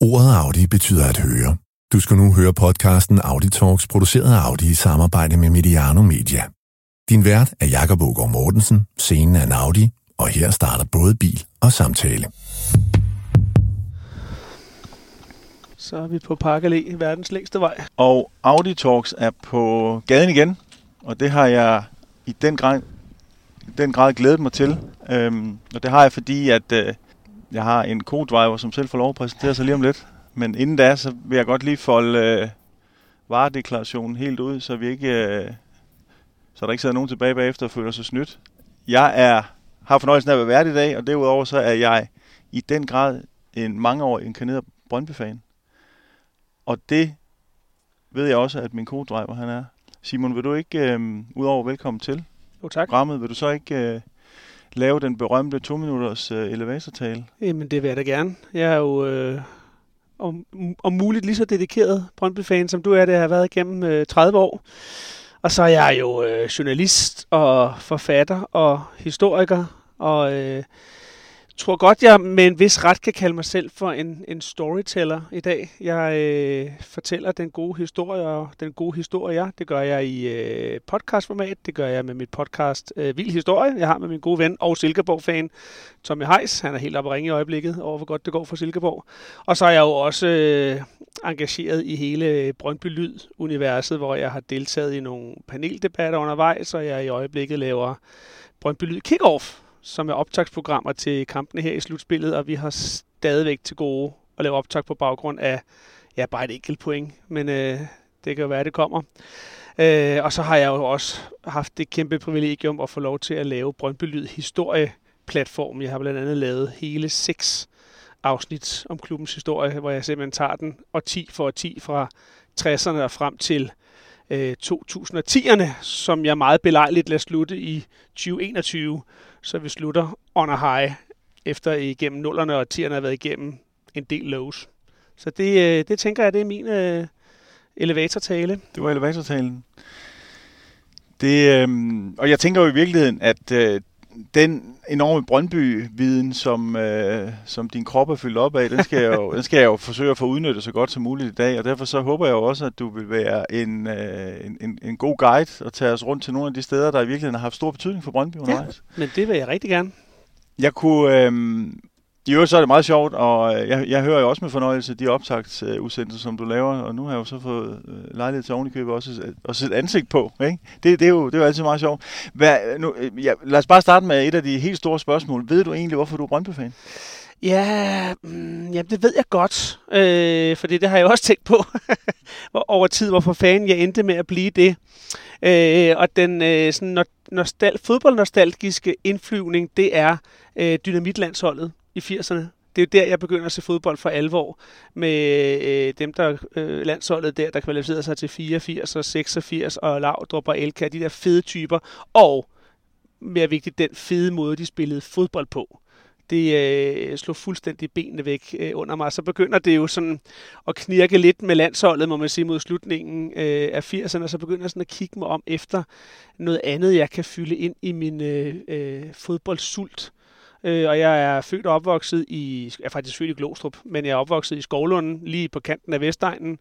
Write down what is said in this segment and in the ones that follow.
Ordet Audi betyder at høre. Du skal nu høre podcasten Audi Talks, produceret af Audi i samarbejde med Mediano Media. Din vært er Jakob Ågaard Mortensen, scenen er en Audi, og her starter både bil og samtale. Så er vi på Park Allé, verdens længste vej. Og Audi Talks er på gaden igen, og det har jeg i den grad, i den grad glædet mig til. Øhm, og det har jeg, fordi at øh, jeg har en co-driver, som selv får lov at præsentere sig lige om lidt. Men inden da, så vil jeg godt lige folde øh, varedeklarationen helt ud, så vi ikke, øh, så der ikke sidder nogen tilbage bagefter og føler sig snydt. Jeg er, har fornøjelsen af at være vært i dag, og derudover så er jeg i den grad en mangeårig inkarneret Brøndby-fan. Og det ved jeg også, at min co-driver han er. Simon, vil du ikke, øh, udover velkommen til Jo, tak. programmet, vil du så ikke øh, lave den berømte to minutters øh, elevatortale? Jamen, det vil jeg da gerne. Jeg er jo øh, om, om muligt lige så dedikeret Brøndby-fan, som du er. Det har været igennem øh, 30 år. Og så er jeg jo øh, journalist og forfatter og historiker, og øh, tror godt, jeg med en vis ret kan kalde mig selv for en, en storyteller i dag. Jeg øh, fortæller den gode historie, og den gode historie, ja, det gør jeg i øh, podcastformat. Det gør jeg med mit podcast øh, Vild Historie. Jeg har med min gode ven og Silkeborg-fan, Tommy Heis. Han er helt oppe at ringe i øjeblikket over, hvor godt det går for Silkeborg. Og så er jeg jo også øh, engageret i hele Brøndby Lyd-universet, hvor jeg har deltaget i nogle paneldebatter undervejs, og jeg i øjeblikket laver Brøndby Lyd Kickoff, som er optagsprogrammer til kampene her i slutspillet, og vi har stadigvæk til gode at lave optag på baggrund af, ja, bare et enkelt point, men øh, det kan jo være, det kommer. Øh, og så har jeg jo også haft det kæmpe privilegium at få lov til at lave Brøndby Lyd historieplatform. Jeg har blandt andet lavet hele seks afsnit om klubbens historie, hvor jeg simpelthen tager den og 10 for 10 fra 60'erne og frem til øh, 2010'erne, som jeg meget belejligt lader slutte i 2021, så vi slutter on a high, efter igennem nullerne og 10'erne har været igennem en del lows. Så det, øh, det tænker jeg, det er min øh, elevatortale. Det var elevatortalen. Det, øh, og jeg tænker jo i virkeligheden, at øh, den enorme Brøndby-viden, som, øh, som din krop er fyldt op af, den skal, jeg jo, den skal jeg jo forsøge at få udnyttet så godt som muligt i dag, og derfor så håber jeg jo også, at du vil være en, øh, en, en, en god guide og tage os rundt til nogle af de steder, der i virkeligheden har haft stor betydning for Brøndby undervejs. Men det vil jeg rigtig gerne. Jeg kunne... Øh, i øvrigt så er det meget sjovt, og øh, jeg, jeg hører jo også med fornøjelse de optagsudsendelser, som du laver, og nu har jeg jo så fået øh, lejlighed til ovenikøbet også, også et ansigt på. Ikke? Det, det, er jo, det er jo altid meget sjovt. Hvad, nu, øh, ja, lad os bare starte med et af de helt store spørgsmål. Ved du egentlig, hvorfor du er Brøndby-fan? Ja, mm, jamen det ved jeg godt, øh, for det har jeg også tænkt på over tid, hvorfor fanden jeg endte med at blive det. Øh, og den øh, sådan nostal- fodboldnostalgiske indflyvning, det er øh, dynamitlandsholdet i 80'erne. Det er jo der, jeg begynder at se fodbold for alvor, med øh, dem, der øh, landsholdet der, der kvalificerede sig til 84 og 86, og Laudrup og Elka, de der fede typer, og mere vigtigt, den fede måde, de spillede fodbold på det øh, slog fuldstændig benene væk øh, under mig. Så begynder det jo sådan at knirke lidt med landsholdet, må man sige, mod slutningen øh, af 80'erne, så begynder jeg sådan at kigge mig om efter noget andet, jeg kan fylde ind i min øh, øh, fodboldsult. Øh, og jeg er født og opvokset i, jeg er faktisk født i Glostrup, men jeg er opvokset i Skovlunden, lige på kanten af Vestegnen.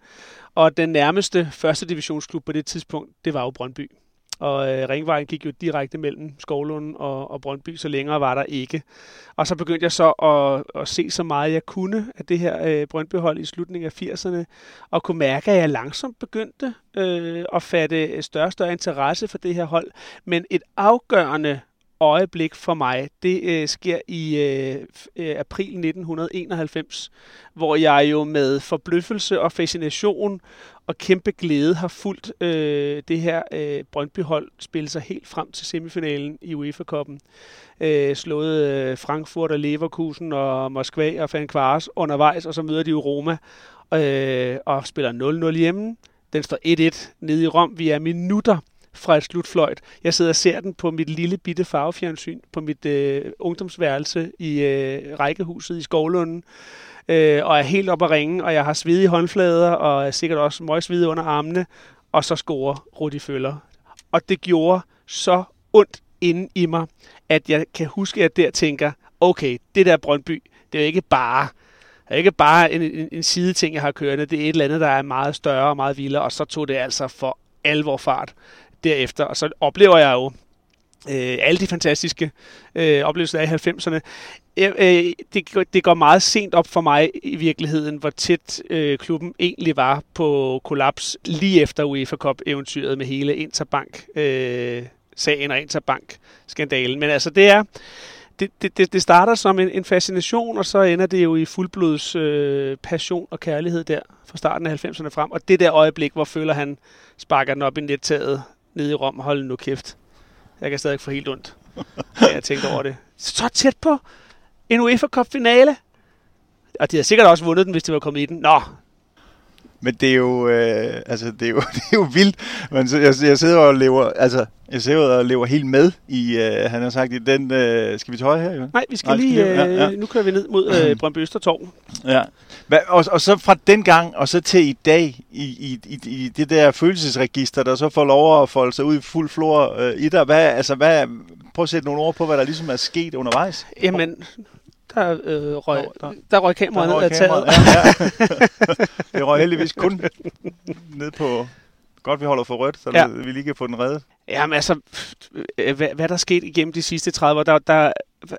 Og den nærmeste første divisionsklub på det tidspunkt, det var jo Brøndby. Og øh, ringvejen gik jo direkte mellem Skovlund og, og Brøndby, så længere var der ikke. Og så begyndte jeg så at, at se så meget, jeg kunne af det her øh, Brøndby-hold i slutningen af 80'erne, og kunne mærke, at jeg langsomt begyndte øh, at fatte større og større interesse for det her hold. Men et afgørende øjeblik for mig, det øh, sker i øh, øh april 1991, hvor jeg jo med forbløffelse og fascination og kæmpe glæde har fulgt øh, det her øh, Brøndby-hold spille sig helt frem til semifinalen i UEFA-koppen. Øh, slået øh, Frankfurt og Leverkusen og Moskva og Ferencvaros undervejs, og så møder de jo Roma øh, og spiller 0-0 hjemme. Den står 1-1 nede i Rom. Vi er minutter fra et slutfløjt. Jeg sidder og ser den på mit lille bitte farvefjernsyn på mit øh, ungdomsværelse i øh, rækkehuset i Skovlunden øh, og er helt op at ringe, og jeg har svedige håndflader, og er sikkert også møgsvide under armene, og så scorer Rudi Føller. Og det gjorde så ondt inde i mig, at jeg kan huske, at jeg der tænker, okay, det der Brøndby, det er jo ikke bare er ikke bare en, en, en sideting, jeg har kørende. Det er et eller andet, der er meget større og meget vildere, og så tog det altså for alvor fart derefter. Og så oplever jeg jo øh, alle de fantastiske øh, oplevelser af 90'erne. Øh, øh, det, det går meget sent op for mig i virkeligheden, hvor tæt øh, klubben egentlig var på kollaps lige efter UEFA Cup-eventyret med hele Interbank øh, sagen og Interbank-skandalen. Men altså, det er det, det, det starter som en, en fascination, og så ender det jo i fuldblods øh, passion og kærlighed der fra starten af 90'erne frem. Og det der øjeblik, hvor føler han sparker den op i nettaget nede i Rom, hold nu kæft. Jeg kan stadig få helt ondt, da jeg tænkte over det. Så tæt på en UEFA Cup finale. Og de havde sikkert også vundet den, hvis de var kommet i den. Nå, men det er jo, øh, altså, det er jo, det er jo vildt. Men jeg, jeg sidder og lever, altså, jeg sidder og lever helt med i, øh, han har sagt, i den, øh, skal vi til højre her? Jo? Nej, vi skal Nej, lige, skal lige ja, ja. nu kører vi ned mod øh, Brøndby Østertorv. Ja, Hva, og, og så fra den gang, og så til i dag, i, i, i, i det der følelsesregister, der så får lov at folde sig ud i fuld flor øh, i dig, hvad, altså, hvad, prøv at sætte nogle ord på, hvad der ligesom er sket undervejs. Jamen, der, øh, røg, der, der røg kameraet ned af taget. Ja, ja. det røg heldigvis kun ned på... Godt, vi holder for rødt, så ja. vi lige kan få den reddet. Jamen altså, hvad, hvad der skete igennem de sidste 30 år, der, der,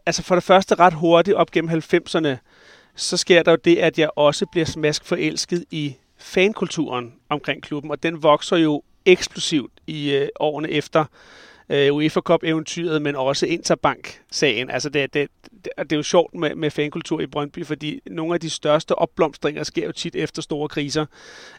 altså for det første ret hurtigt op gennem 90'erne, så sker der jo det, at jeg også bliver smask forelsket i fankulturen omkring klubben, og den vokser jo eksplosivt i øh, årene efter øh, UEFA Cup-eventyret, men også Interbank-sagen. Altså det, det, det, det er jo sjovt med, med fankultur i Brøndby, fordi nogle af de største opblomstringer sker jo tit efter store kriser.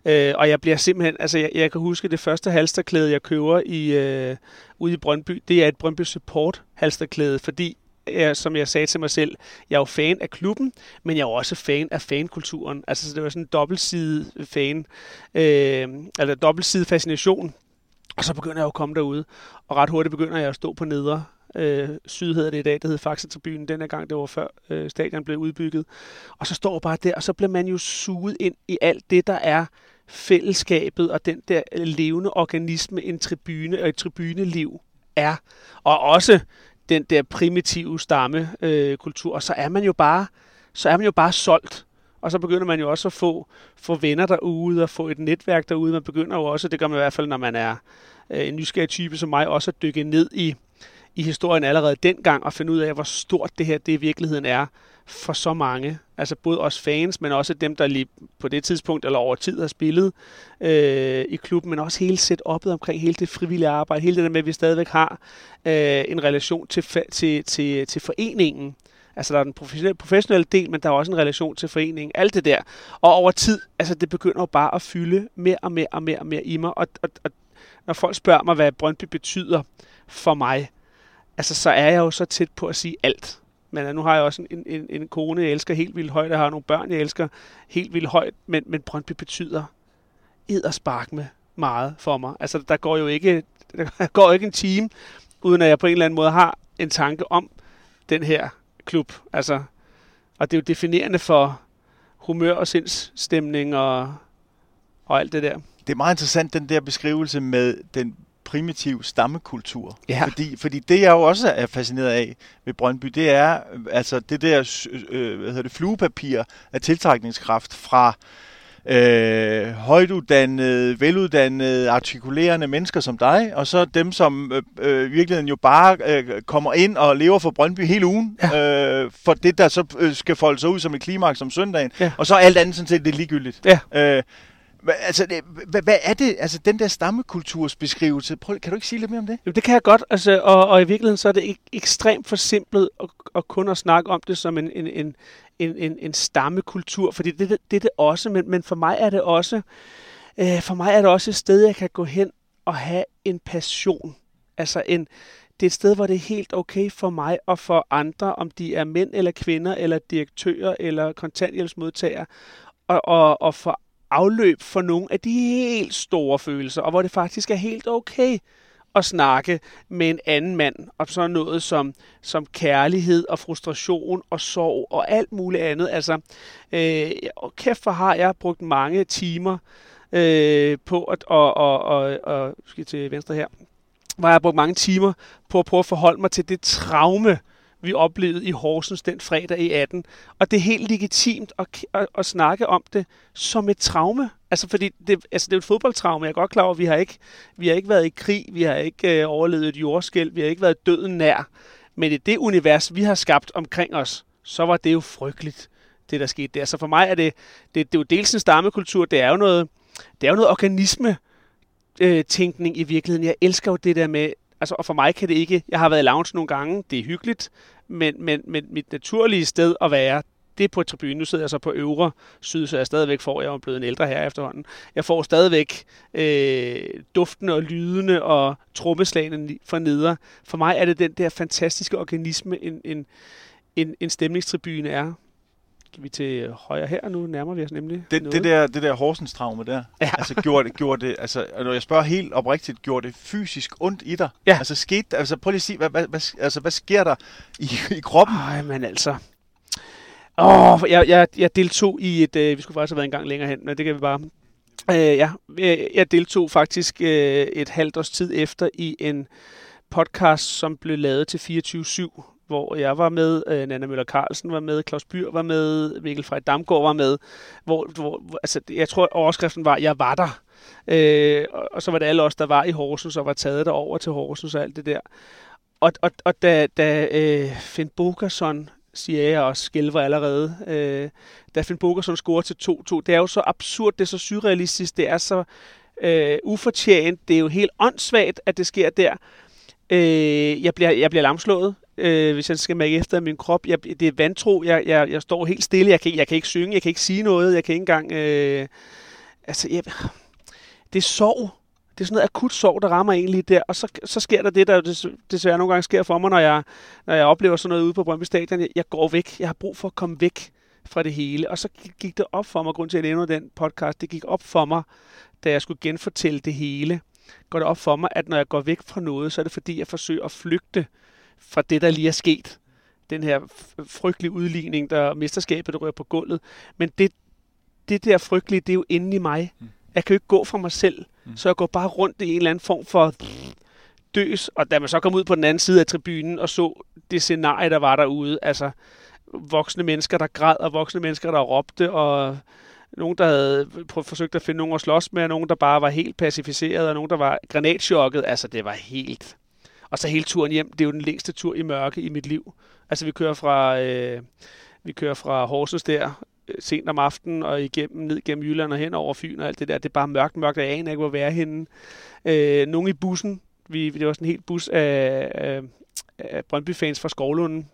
Øh, og jeg bliver simpelthen, altså jeg, jeg kan huske det første halsterklæde, jeg køber i, øh, ude i Brøndby, det er et Brøndby Support halsterklæde, fordi jeg, som jeg sagde til mig selv, jeg er jo fan af klubben, men jeg er også fan af fankulturen. Altså, så det var sådan en dobbeltside fan, øh, eller dobbeltside fascination og så begynder jeg jo at komme derude, og ret hurtigt begynder jeg at stå på nedre øh, syd hedder det i dag, det hed Faxe-tribunen, den gang, det var før øh, stadion blev udbygget. Og så står jeg bare der, og så bliver man jo suget ind i alt det, der er fællesskabet og den der levende organisme, en tribune og et tribuneliv er. Og også den der primitive stammekultur. Øh, og så er man jo bare, så er man jo bare solgt. Og så begynder man jo også at få, få venner derude og få et netværk derude. Man begynder jo også, det gør man i hvert fald, når man er øh, en nysgerrig type som mig, også at dykke ned i, i historien allerede dengang og finde ud af, hvor stort det her det i virkeligheden er for så mange. Altså både os fans, men også dem, der lige på det tidspunkt eller over tid har spillet øh, i klubben, men også hele setup'et omkring hele det frivillige arbejde, hele det der med, at vi stadigvæk har øh, en relation til, til, til, til foreningen. Altså, der er den professionelle, professionelle del, men der er også en relation til foreningen. Alt det der. Og over tid, altså, det begynder jo bare at fylde mere og mere og mere og mere i mig. Og, og, og når folk spørger mig, hvad Brøndby betyder for mig, altså, så er jeg jo så tæt på at sige alt. Men øh, nu har jeg også en, en, en kone, jeg elsker helt vildt højt. Jeg har nogle børn, jeg elsker helt vildt højt. Men, men Brøndby betyder spark med meget for mig. Altså, der går jo ikke, der går ikke en time, uden at jeg på en eller anden måde har en tanke om den her klub. Altså, og det er jo definerende for humør og sindsstemning og, og alt det der. Det er meget interessant, den der beskrivelse med den primitiv stammekultur. Ja. Fordi, fordi det, jeg jo også er fascineret af ved Brøndby, det er altså det der øh, hvad hedder det, fluepapir af tiltrækningskraft fra øh, højtuddannede, veluddannede, artikulerende mennesker som dig, og så dem, som øh, øh, virkeligheden jo bare øh, kommer ind og lever for Brøndby hele ugen, ja. øh, for det, der så øh, skal folde sig ud som et klimaks om søndagen, ja. og så alt andet sådan set, det er ligegyldigt. Ja. Øh, Altså, hvad, hvad er det? Altså, den der stammekultursbeskrivelse, prøv, kan du ikke sige lidt mere om det? Jo, det kan jeg godt, altså, og, og i virkeligheden så er det ek, ekstremt forsimplet at, at kun at snakke om det som en, en, en, en, en, en stammekultur, fordi det, det, det er det også, men, men for mig er det også, øh, for mig er det også et sted, jeg kan gå hen og have en passion. Altså en, det er et sted, hvor det er helt okay for mig og for andre, om de er mænd eller kvinder, eller direktører eller kontanthjælpsmodtagere, og, og, og for afløb for nogle af de helt store følelser, og hvor det faktisk er helt okay at snakke med en anden mand om sådan noget som, som kærlighed og frustration og sorg og alt muligt andet. Altså, øh, og kæft for har jeg brugt mange timer øh, på at, og, og, og, og skal til venstre her, hvor jeg har brugt mange timer på at prøve at forholde mig til det traume, vi oplevede i Horsens den fredag i 18. Og det er helt legitimt at, at, at snakke om det som et traume. Altså, fordi det, altså, det er et fodboldtraume. Jeg er godt klar over, at vi har ikke, vi har ikke været i krig, vi har ikke øh, overlevet et jordskæld, vi har ikke været døden nær. Men i det univers, vi har skabt omkring os, så var det jo frygteligt, det der skete der. Så for mig er det, det, det er jo dels en stammekultur, det er jo noget, det er jo noget organisme, øh, tænkning i virkeligheden. Jeg elsker jo det der med, altså, og for mig kan det ikke, jeg har været i lounge nogle gange, det er hyggeligt, men, men, men mit naturlige sted at være, det er på tribunen. Nu sidder jeg så på øvre syd, så jeg stadigvæk får, jeg er blevet en ældre her efterhånden, jeg får stadigvæk øh, duften og lydene og trommeslagene fra neder. For mig er det den der fantastiske organisme, en, en, en, en stemningstribune er. Skal vi til højre her? Nu nærmer vi os nemlig det, noget. det der, det der Horsens traume der, Ja. altså gjorde det, gjorde det, altså, når jeg spørger helt oprigtigt, gjorde det fysisk ondt i dig? Ja. Altså skete, altså prøv lige at sige, hvad, hvad, hvad, altså, hvad sker der i, i kroppen? Ej, men altså... Åh, jeg, jeg, jeg deltog i et... Øh, vi skulle faktisk have været en gang længere hen, men det kan vi bare... Øh, ja, jeg, jeg deltog faktisk øh, et halvt års tid efter i en podcast, som blev lavet til 24-7, hvor jeg var med, øh, Nana Møller Carlsen var med, Claus Byr var med, Mikkel Frey Damgaard var med, hvor, hvor hvor- altså, jeg tror, overskriften var, jeg var der. Øh, og, og så var det alle os, der var i Horsens og var taget derover til Horsens og alt det der. Og, og, og da, da øh, Finn Bogerson, siger jeg også, skælver allerede, øh, da Finn Bogerson scorer til 2-2, det er jo så absurd, det er så surrealistisk, det er så øh, ufortjent, det er jo helt åndssvagt, at det sker der. Øh, jeg, bliver, jeg bliver lamslået, øh, hvis jeg skal mærke efter min krop. Jeg, det er vantro, jeg, jeg, jeg står helt stille, jeg kan, jeg kan ikke synge, jeg kan ikke sige noget, jeg kan ikke engang... Øh, altså, jeg, det er sorg. Det er sådan noget akut sorg, der rammer en lige der, og så, så sker der det, der des- desværre nogle gange sker for mig, når jeg, når jeg oplever sådan noget ude på Brøndby Stadion. Jeg, jeg går væk. Jeg har brug for at komme væk fra det hele. Og så gik- det op for mig, grund til at jeg den podcast, det gik op for mig, da jeg skulle genfortælle det hele, går det op for mig, at når jeg går væk fra noget, så er det fordi, jeg forsøger at flygte fra det, der lige er sket. Den her frygtelige udligning, der mesterskabet, der rører på gulvet. Men det, det der frygtelige, det er jo inde i mig. Jeg kan jo ikke gå fra mig selv, Mm. så jeg går bare rundt i en eller anden form for døs. Og da man så kom ud på den anden side af tribunen og så det scenarie, der var derude, altså voksne mennesker, der græd, og voksne mennesker, der råbte, og nogen, der havde forsøgt at finde nogen at slås med, og nogen, der bare var helt pacificeret, og nogen, der var granatchokket. Altså, det var helt... Og så hele turen hjem, det er jo den længste tur i mørke i mit liv. Altså, vi kører fra, øh, vi kører fra Horsens der, øh, sent om aftenen, og igennem, ned gennem Jylland og hen over Fyn og alt det der. Det er bare mørkt, mørkt, og jeg aner ikke, hvor være henne. Øh, nogen i bussen, vi, det var sådan en helt bus af, af, af Brøndby-fans fra Skovlunden,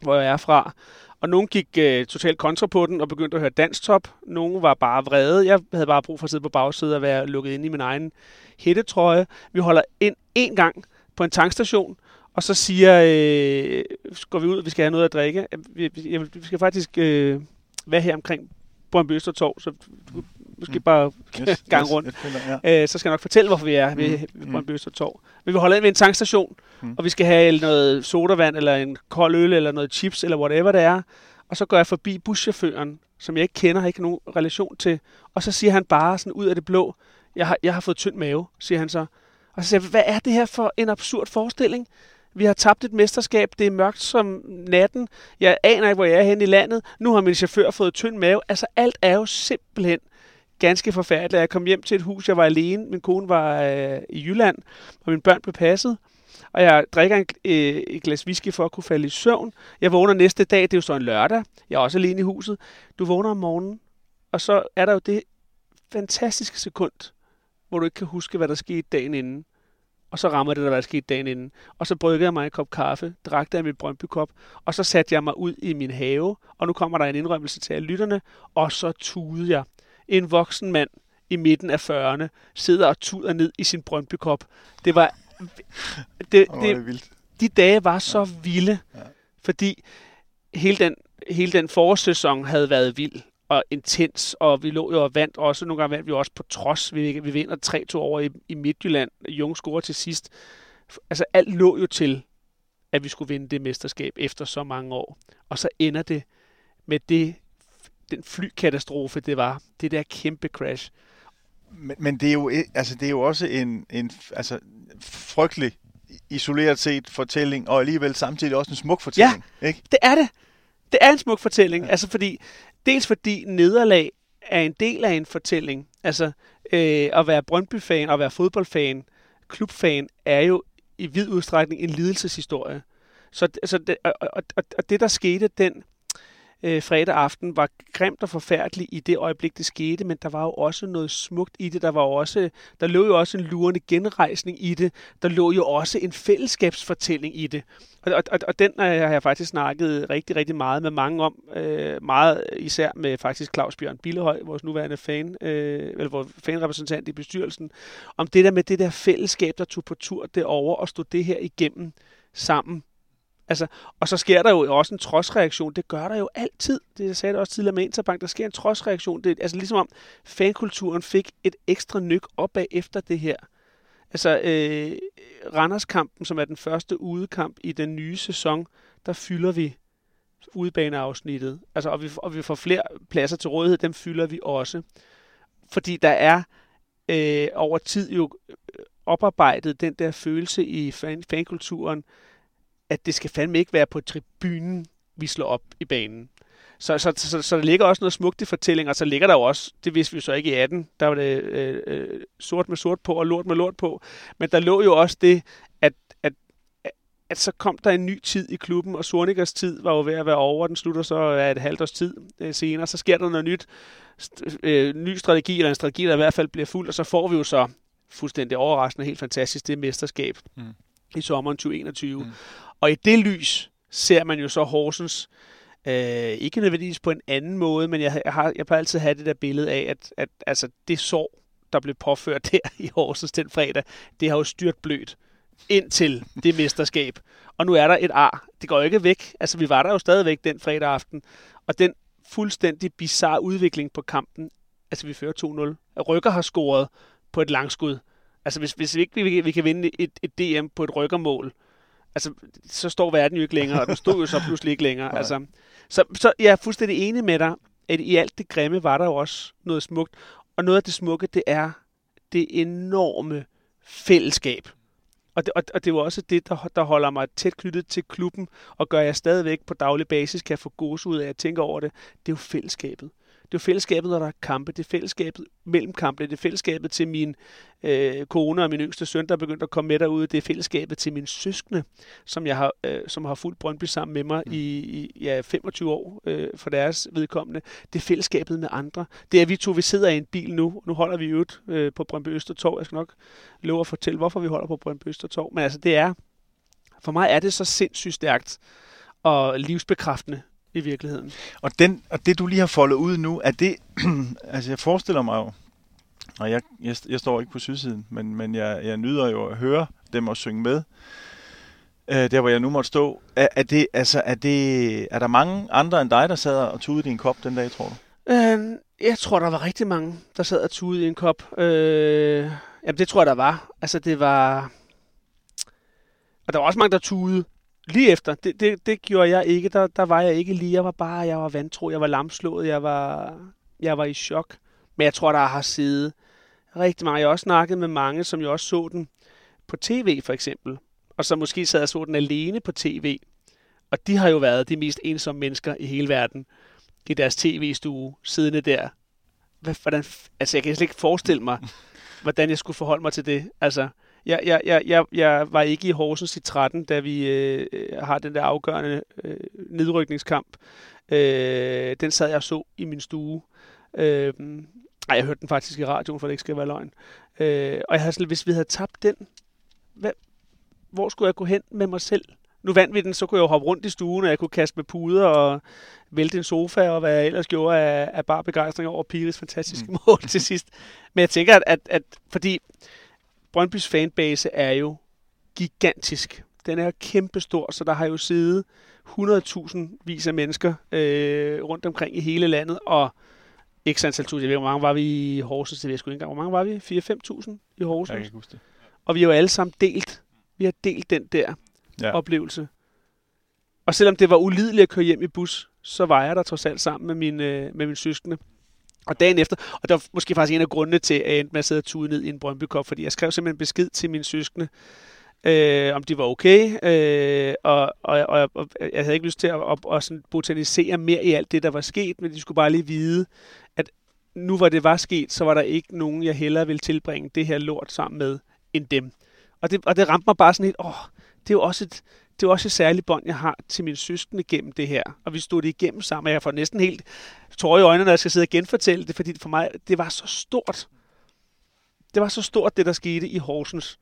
hvor jeg er fra. Og nogen gik øh, totalt kontra på den og begyndte at høre danstop. Nogle var bare vrede. Jeg havde bare brug for at sidde på bagsædet og være lukket inde i min egen hættetrøje. Vi holder ind en gang på en tankstation, og så siger, øh, går vi ud, og vi skal have noget at drikke. Vi, vi, skal faktisk øh, være her omkring Brøndby Østertorv, så du måske Mm. bare Yes, gang yes, rundt. jeg finder- ja. Øh, så skal jeg nok fortælle, hvorfor vi er ved, Mm, ved mm. Brøndby Østertorv. Men vi holder ind ved en tankstation, Mm. og vi skal have noget sodavand, eller en kold øl, eller noget chips, eller whatever det er. Og så går jeg forbi buschaufføren, som jeg ikke kender, har ikke nogen relation til. Og så siger han bare sådan ud af det blå, jeg har, jeg har fået tynd mave, siger han så. Og så sagde jeg, hvad er det her for en absurd forestilling? Vi har tabt et mesterskab, det er mørkt som natten. Jeg aner ikke, hvor jeg er henne i landet. Nu har min chauffør fået tynd mave. Altså alt er jo simpelthen ganske forfærdeligt. Jeg kom hjem til et hus, jeg var alene. Min kone var øh, i Jylland, og mine børn blev passet. Og jeg drikker en, øh, et glas whisky for at kunne falde i søvn. Jeg vågner næste dag, det er jo så en lørdag. Jeg er også alene i huset. Du vågner om morgenen, og så er der jo det fantastiske sekund, hvor du ikke kan huske, hvad der skete dagen inden. Og så rammer det, der skete dagen inden. Og så bryggede jeg mig en kop kaffe, drak af mit Brøndby-kop, og så satte jeg mig ud i min have, og nu kommer der en indrømmelse til alle lytterne, og så tudede jeg. En voksen mand i midten af 40'erne sidder og tuder ned i sin Brøndby-kop. Det var... Det, det, det vildt. de dage var så vilde, Ja. fordi hele den, hele den forårssæson havde været vild og intens, og vi lå jo og vandt også. Nogle gange vandt vi også på trods. Vi, vi vinder 3-2 over i, i Midtjylland. Jung scorer til sidst. Altså alt lå jo til, at vi skulle vinde det mesterskab efter så mange år. Og så ender det med det, den flykatastrofe, det var. Det der kæmpe crash. Men, men det, er jo, altså, det er jo også en, en altså, frygtelig isoleret set fortælling, og alligevel samtidig også en smuk fortælling. Ja, ikke? det er det. Det er en smuk fortælling. Ja. Altså fordi, dels fordi nederlag er en del af en fortælling. Altså øh, at være Brøndby-fan og være fodboldfan, klubfan, er jo i vid udstrækning en lidelseshistorie. Så, så det, og, og, og det, der skete den øh, fredag aften, var grimt og forfærdelig i det øjeblik, det skete, men der var jo også noget smukt i det. Der, var også, der lå jo også en lurende genrejsning i det. Der lå jo også en fællesskabsfortælling i det. Og, og, og den øh, har jeg faktisk snakket rigtig, rigtig meget med mange om. Øh, meget øh, især med faktisk Claus Bjørn Billehøj, vores nuværende fan, øh, eller vores fanrepræsentant i bestyrelsen, om det der med det der fællesskab, der tog på tur derover og stod det her igennem sammen Altså, og så sker der jo også en trodsreaktion. Det gør der jo altid. Det jeg sagde det også tidligere med Interbank. Der sker en trodsreaktion. Det er altså ligesom om fankulturen fik et ekstra nyk opad efter det her. Altså, øh, Randerskampen, som er den første udekamp i den nye sæson, der fylder vi udebaneafsnittet. Altså, og, vi, og vi får flere pladser til rådighed, dem fylder vi også. Fordi der er øh, over tid jo oparbejdet den der følelse i fan, fankulturen, at det skal fandme ikke være på tribunen, vi slår op i banen. Så, så, så, så der ligger også noget smukt i fortællingen, og så ligger der jo også, det vidste vi jo så ikke i 18, der var det øh, øh, sort med sort på og lort med lort på, men der lå jo også det, at, at, at så kom der en ny tid i klubben, og Sornikers tid var jo ved at være over, den slutter så af et halvt års tid øh, senere, så sker der noget nyt, øh, ny strategi, eller en strategi, der i hvert fald bliver fuld, og så får vi jo så fuldstændig overraskende, helt fantastisk, det mesterskab mm. i sommeren 2021. Mm. Og i det lys ser man jo så Horsens, øh, ikke nødvendigvis på en anden måde, men jeg, jeg, har, jeg plejer altid at have det der billede af, at, at altså, det sår, der blev påført der i Horsens den fredag, det har jo styrt blødt indtil det mesterskab. Og nu er der et ar. Det går jo ikke væk. Altså, vi var der jo stadigvæk den fredag aften. Og den fuldstændig bizarre udvikling på kampen, altså vi fører 2-0. Rykker har scoret på et langskud. Altså, hvis, hvis vi ikke vi, vi kan vinde et, et DM på et rykkermål, altså, så står verden jo ikke længere, og den stod jo så pludselig ikke længere. altså, så, så jeg er fuldstændig enig med dig, at i alt det grimme var der jo også noget smukt. Og noget af det smukke, det er det enorme fællesskab. Og det, og, og det er jo også det, der, der holder mig tæt knyttet til klubben, og gør jeg stadigvæk på daglig basis, kan få gode ud af at tænke over det. Det er jo fællesskabet. Det er fællesskabet, når der er kampe. Det er fællesskabet mellem kampe. Det er fællesskabet til min øh, kone og min yngste søn, der er begyndt at komme med derude. Det er fællesskabet til min søskende, som jeg har, øh, som har fulgt Brøndby sammen med mig mm. i, i ja, 25 år øh, for deres vedkommende. Det er fællesskabet med andre. Det er vi to, vi sidder i en bil nu. Nu holder vi jo øh, på Brøndby Østertorv. Jeg skal nok love at fortælle, hvorfor vi holder på Brøndby Østertorv. Men altså, det er, for mig er det så sindssygt stærkt og livsbekræftende i virkeligheden. Og, den, og det, du lige har foldet ud nu, er det, altså jeg forestiller mig jo, og jeg, jeg, jeg står ikke på sydsiden, men, men jeg, jeg nyder jo at høre dem og synge med, øh, der hvor jeg nu måtte stå. Er, er, det, altså, er, det, er der mange andre end dig, der sad og tudede i en kop den dag, tror du? Øh, jeg tror, der var rigtig mange, der sad og tudede i en kop. Øh, jamen, det tror jeg, der var. Altså, det var... Og der var også mange, der tudede Lige efter, det, det, det gjorde jeg ikke. Der, der var jeg ikke lige. Jeg var bare, jeg var vantro, jeg var lamslået, jeg var, jeg var i chok. Men jeg tror, der har siddet rigtig mange. Jeg har også snakket med mange, som jo også så den på tv for eksempel. Og som måske sad og så den alene på tv. Og de har jo været de mest ensomme mennesker i hele verden i deres tv-stue, siddende der. Hvad, hvordan, altså, jeg kan slet ikke forestille mig, hvordan jeg skulle forholde mig til det. Altså, jeg, jeg, jeg, jeg, jeg var ikke i Horsens i 13, da vi øh, har den der afgørende øh, nedrykningskamp. Øh, den sad jeg og så i min stue. Øh, ej, jeg hørte den faktisk i radioen, for det ikke skal være løgn. Øh, og jeg havde sådan, hvis vi havde tabt den, hvad, hvor skulle jeg gå hen med mig selv? Nu vandt vi den, så kunne jeg jo hoppe rundt i stuen, og jeg kunne kaste med puder og vælte en sofa, og hvad jeg ellers gjorde af, af bare begejstring over Piris fantastiske mm. mål til sidst. Men jeg tænker, at, at, at fordi Brøndbys fanbase er jo gigantisk. Den er kæmpestor, så der har jo siddet 100.000 vis af mennesker øh, rundt omkring i hele landet, og ikke antal tusind. Jeg ved, hvor mange var vi i Horsens, det ved jeg sgu ikke engang. Hvor mange var vi? 4-5.000 i Horsens? Jeg kan huske det. Og vi har jo alle sammen delt. Vi har delt den der ja. oplevelse. Og selvom det var ulideligt at køre hjem i bus, så var jeg der trods alt sammen med min, øh, med min søskende. Og dagen efter, og det var måske faktisk en af grundene til, at jeg endte med at sidde og tude ned i en Brøndby Cup, fordi jeg skrev simpelthen en besked til min søskende, øh, om de var okay, øh, og, og, og, og jeg havde ikke lyst til at, at, at sådan botanisere mere i alt det, der var sket, men de skulle bare lige vide, at nu hvor det var sket, så var der ikke nogen, jeg hellere ville tilbringe det her lort sammen med, end dem. Og det, og det ramte mig bare sådan lidt, åh, det er jo også et, det er også et særligt bånd, jeg har til min søskende gennem det her. Og vi stod det igennem sammen, og jeg får næsten helt tårer i øjnene, når jeg skal sidde og genfortælle det, fordi for mig, det var så stort. Det var så stort, det der skete i Horsens.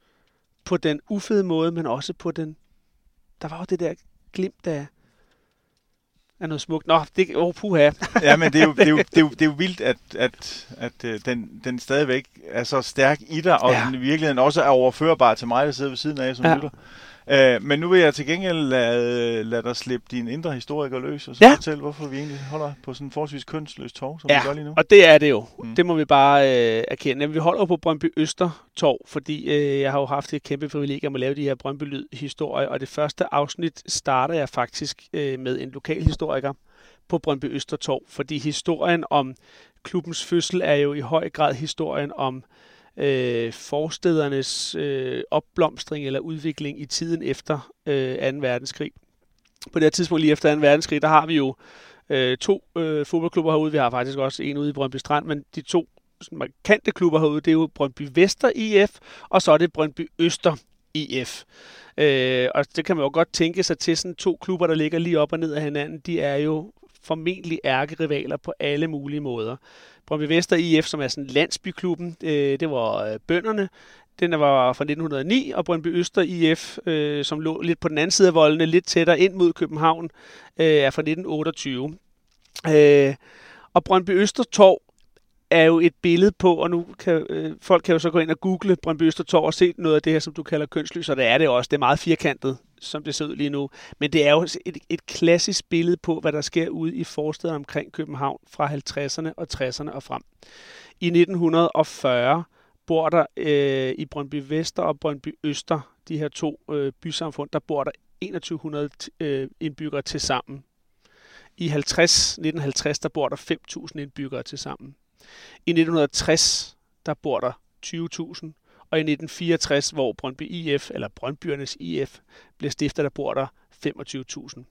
På den ufede måde, men også på den... Der var jo det der glimt af, af noget smukt. Nå, det oh, puha. ja, men det er jo, det er jo, det er jo, det er jo vildt, at, at, at uh, den, den stadigvæk er så stærk i dig, og ja. den i virkeligheden også er overførbar til mig, der sidder ved siden af som ja. lytter. Uh, men nu vil jeg til gengæld lade, lade dig slippe din indre historiker løs, og så ja. fortælle, hvorfor vi egentlig holder på sådan en forholdsvis kønsløs tog, som ja, vi gør lige nu. og det er det jo. Mm. Det må vi bare uh, erkende. Jamen, vi holder jo på Brøndby Østertorv, fordi uh, jeg har jo haft et kæmpe privilegium at lave de her Brøndby Lyd-historier, og det første afsnit starter jeg faktisk uh, med en lokal historiker på Brøndby Østertorv, fordi historien om klubbens fødsel er jo i høj grad historien om øh, Øh, forstedernes øh, opblomstring eller udvikling i tiden efter øh, 2. verdenskrig. På det her tidspunkt lige efter 2. verdenskrig, der har vi jo øh, to øh, fodboldklubber herude. Vi har faktisk også en ude i Brøndby Strand, men de to markante klubber herude, det er jo Brøndby Vester IF, og så er det Brøndby Øster IF. Øh, og det kan man jo godt tænke sig til sådan to klubber, der ligger lige op og ned af hinanden. De er jo formentlig ærkerivaler på alle mulige måder. Brøndby Vester IF, som er sådan landsbyklubben, øh, det var øh, bønderne. Den var fra 1909, og Brøndby Øster IF, øh, som lå lidt på den anden side af voldene, lidt tættere ind mod København, øh, er fra 1928. Øh, og Brøndby Øster Torv er jo et billede på, og nu kan øh, folk kan jo så gå ind og google Brøndby Østertorv og se noget af det her, som du kalder kønslys, og det er det også. Det er meget firkantet, som det ser ud lige nu. Men det er jo et, et klassisk billede på, hvad der sker ude i forstederne omkring København fra 50'erne og 60'erne og frem. I 1940 bor der øh, i Brøndby Vester og Brøndby Øster, de her to øh, bysamfund, der bor der 2100 øh, indbyggere til sammen. I 50, 1950 der bor der 5.000 indbyggere til sammen. I 1960, der bor der 20.000, og i 1964, hvor Brøndby IF, eller Brøndbyernes IF, blev stiftet, der bor der 25.000.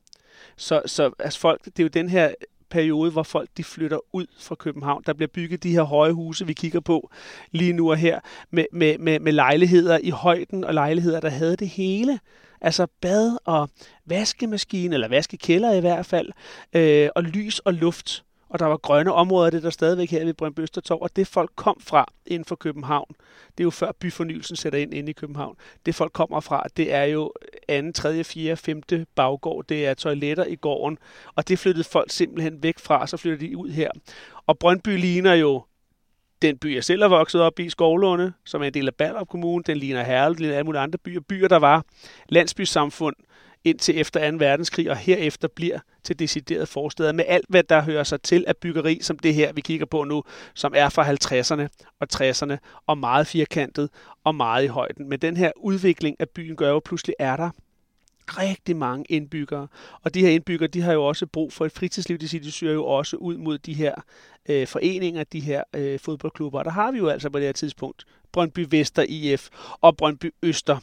Så, så altså folk, det er jo den her periode, hvor folk de flytter ud fra København. Der bliver bygget de her høje huse, vi kigger på lige nu og her, med, med, med, med lejligheder i højden, og lejligheder, der havde det hele. Altså bad og vaskemaskine, eller vaskekælder i hvert fald, øh, og lys og luft og der var grønne områder, det der stadigvæk her ved Brøndby Østertorv, og det folk kom fra inden for København, det er jo før byfornyelsen sætter ind inde i København, det folk kommer fra, det er jo anden, tredje, fjerde, femte baggård, det er toiletter i gården, og det flyttede folk simpelthen væk fra, og så flytter de ud her. Og Brøndby ligner jo den by, jeg selv er vokset op i, Skovlunde, som er en del af Ballerup Kommune, den ligner Herlev, den ligner alle mulige andre byer, byer, der var. Landsbysamfund, indtil efter 2. verdenskrig, og herefter bliver til decideret forsteder med alt, hvad der hører sig til af byggeri, som det her, vi kigger på nu, som er fra 50'erne og 60'erne, og meget firkantet og meget i højden. Men den her udvikling af byen gør jo pludselig er der rigtig mange indbyggere. Og de her indbyggere, de har jo også brug for et fritidsliv. Det siger, de søger jo også ud mod de her øh, foreninger, de her øh, fodboldklubber. Og der har vi jo altså på det her tidspunkt Brøndby Vester IF og Brøndby Øster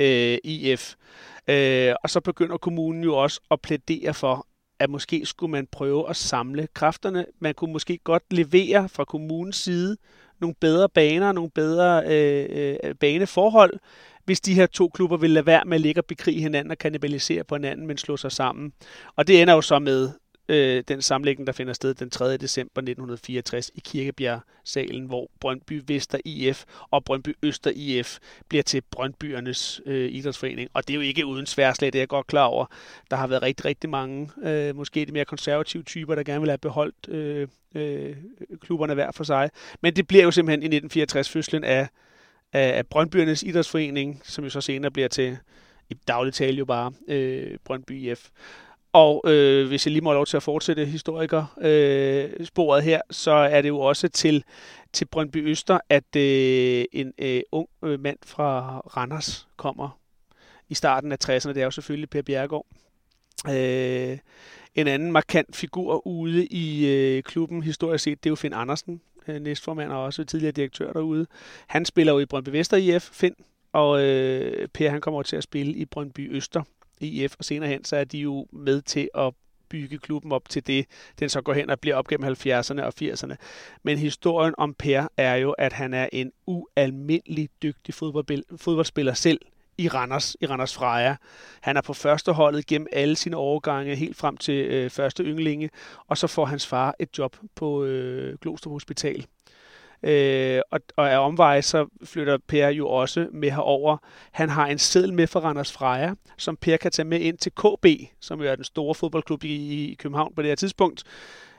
øh, IF. Øh, og så begynder kommunen jo også at plædere for, at måske skulle man prøve at samle kræfterne. Man kunne måske godt levere fra kommunens side nogle bedre baner, nogle bedre øh, øh, baneforhold, hvis de her to klubber ville lade være med at ligge og bekrige hinanden og kannibalisere på hinanden, men slå sig sammen. Og det ender jo så med, øh, den sammenlægning, der finder sted den 3. december 1964 i Kirkebjerg-salen, hvor Brøndby Vester IF og Brøndby Øster IF bliver til Brøndbyernes øh, idrætsforening. Og det er jo ikke uden sværslag, det er jeg godt klar over. Der har været rigtig, rigtig mange, øh, måske de mere konservative typer, der gerne vil have beholdt øh, øh, klubberne hver for sig. Men det bliver jo simpelthen i 1964 fødslen af, af, af Brøndbyernes idrætsforening, som jo så senere bliver til i daglig tale jo bare øh, Brøndby IF. Og øh, hvis jeg lige må have lov til at fortsætte historiker øh, sporet her, så er det jo også til, til Brøndby Øster, at øh, en øh, ung øh, mand fra Randers kommer i starten af 60'erne. Det er jo selvfølgelig Per Bjergård. Øh, en anden markant figur ude i øh, klubben historisk set, det er jo Finn Andersen, øh, næstformand og også tidligere direktør derude. Han spiller jo i Brøndby Vester IF, Finn, og øh, Per han kommer til at spille i Brøndby Øster IF, og senere hen så er de jo med til at bygge klubben op til det, den så går hen og bliver op gennem 70'erne og 80'erne. Men historien om Per er jo, at han er en ualmindelig dygtig fodboldspiller selv i Randers, i Randers Freja. Han er på første holdet gennem alle sine overgange, helt frem til øh, første ynglinge, og så får hans far et job på øh, Glostrup Hospital. Øh, og, og af omveje, så flytter Per jo også med herover. Han har en seddel med for Randers Freja, som Per kan tage med ind til KB, som jo er den store fodboldklub i, i København på det her tidspunkt.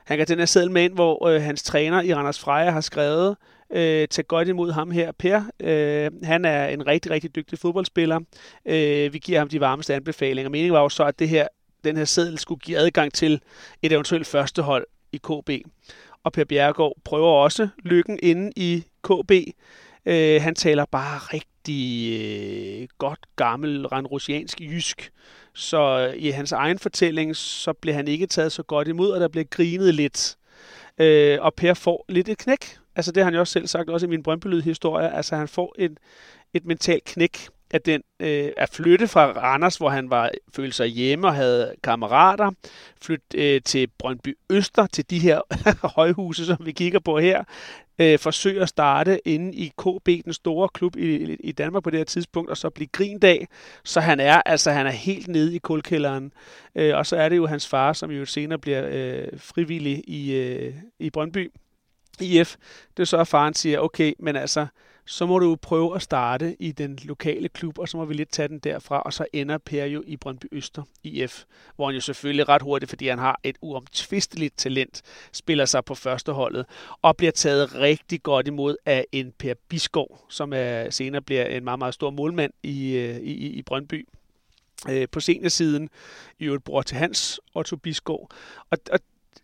Han kan tage den her seddel med ind, hvor øh, hans træner i Randers Freja har skrevet, øh, tag godt imod ham her, Per. Øh, han er en rigtig, rigtig dygtig fodboldspiller. Øh, vi giver ham de varmeste anbefalinger. Meningen var jo så, at det her, den her seddel skulle give adgang til et eventuelt førstehold i KB og Per Bjerregaard prøver også lykken inde i KB. Øh, han taler bare rigtig øh, godt gammel randrusiansk jysk, så øh, i hans egen fortælling, så bliver han ikke taget så godt imod, og der bliver grinet lidt. Øh, og Per får lidt et knæk. Altså det har han jo også selv sagt, også i min Brøndby-historie. Altså han får et, et mentalt knæk at den øh, at flytte fra Randers, hvor han var følte sig hjemme og havde kammerater, flytte øh, til Brøndby Øster, til de her højhuse, som vi kigger på her, øh, forsøge at starte inde i KB, den store klub i, i Danmark på det her tidspunkt, og så blive grindag. Så han er altså han er helt nede i kulkælderen. Øh, og så er det jo hans far, som jo senere bliver øh, frivillig i, øh, i Brøndby IF. Det er så, at faren siger, okay, men altså, så må du prøve at starte i den lokale klub, og så må vi lidt tage den derfra, og så ender Per jo i Brøndby Øster IF, hvor han jo selvfølgelig ret hurtigt, fordi han har et uomtvisteligt talent, spiller sig på førsteholdet, og bliver taget rigtig godt imod af en Per Biskov, som er, senere bliver en meget, meget stor målmand i, øh, i, i Brøndby øh, på senere i øvrigt bror til Hans, Otto Biskov. Og, og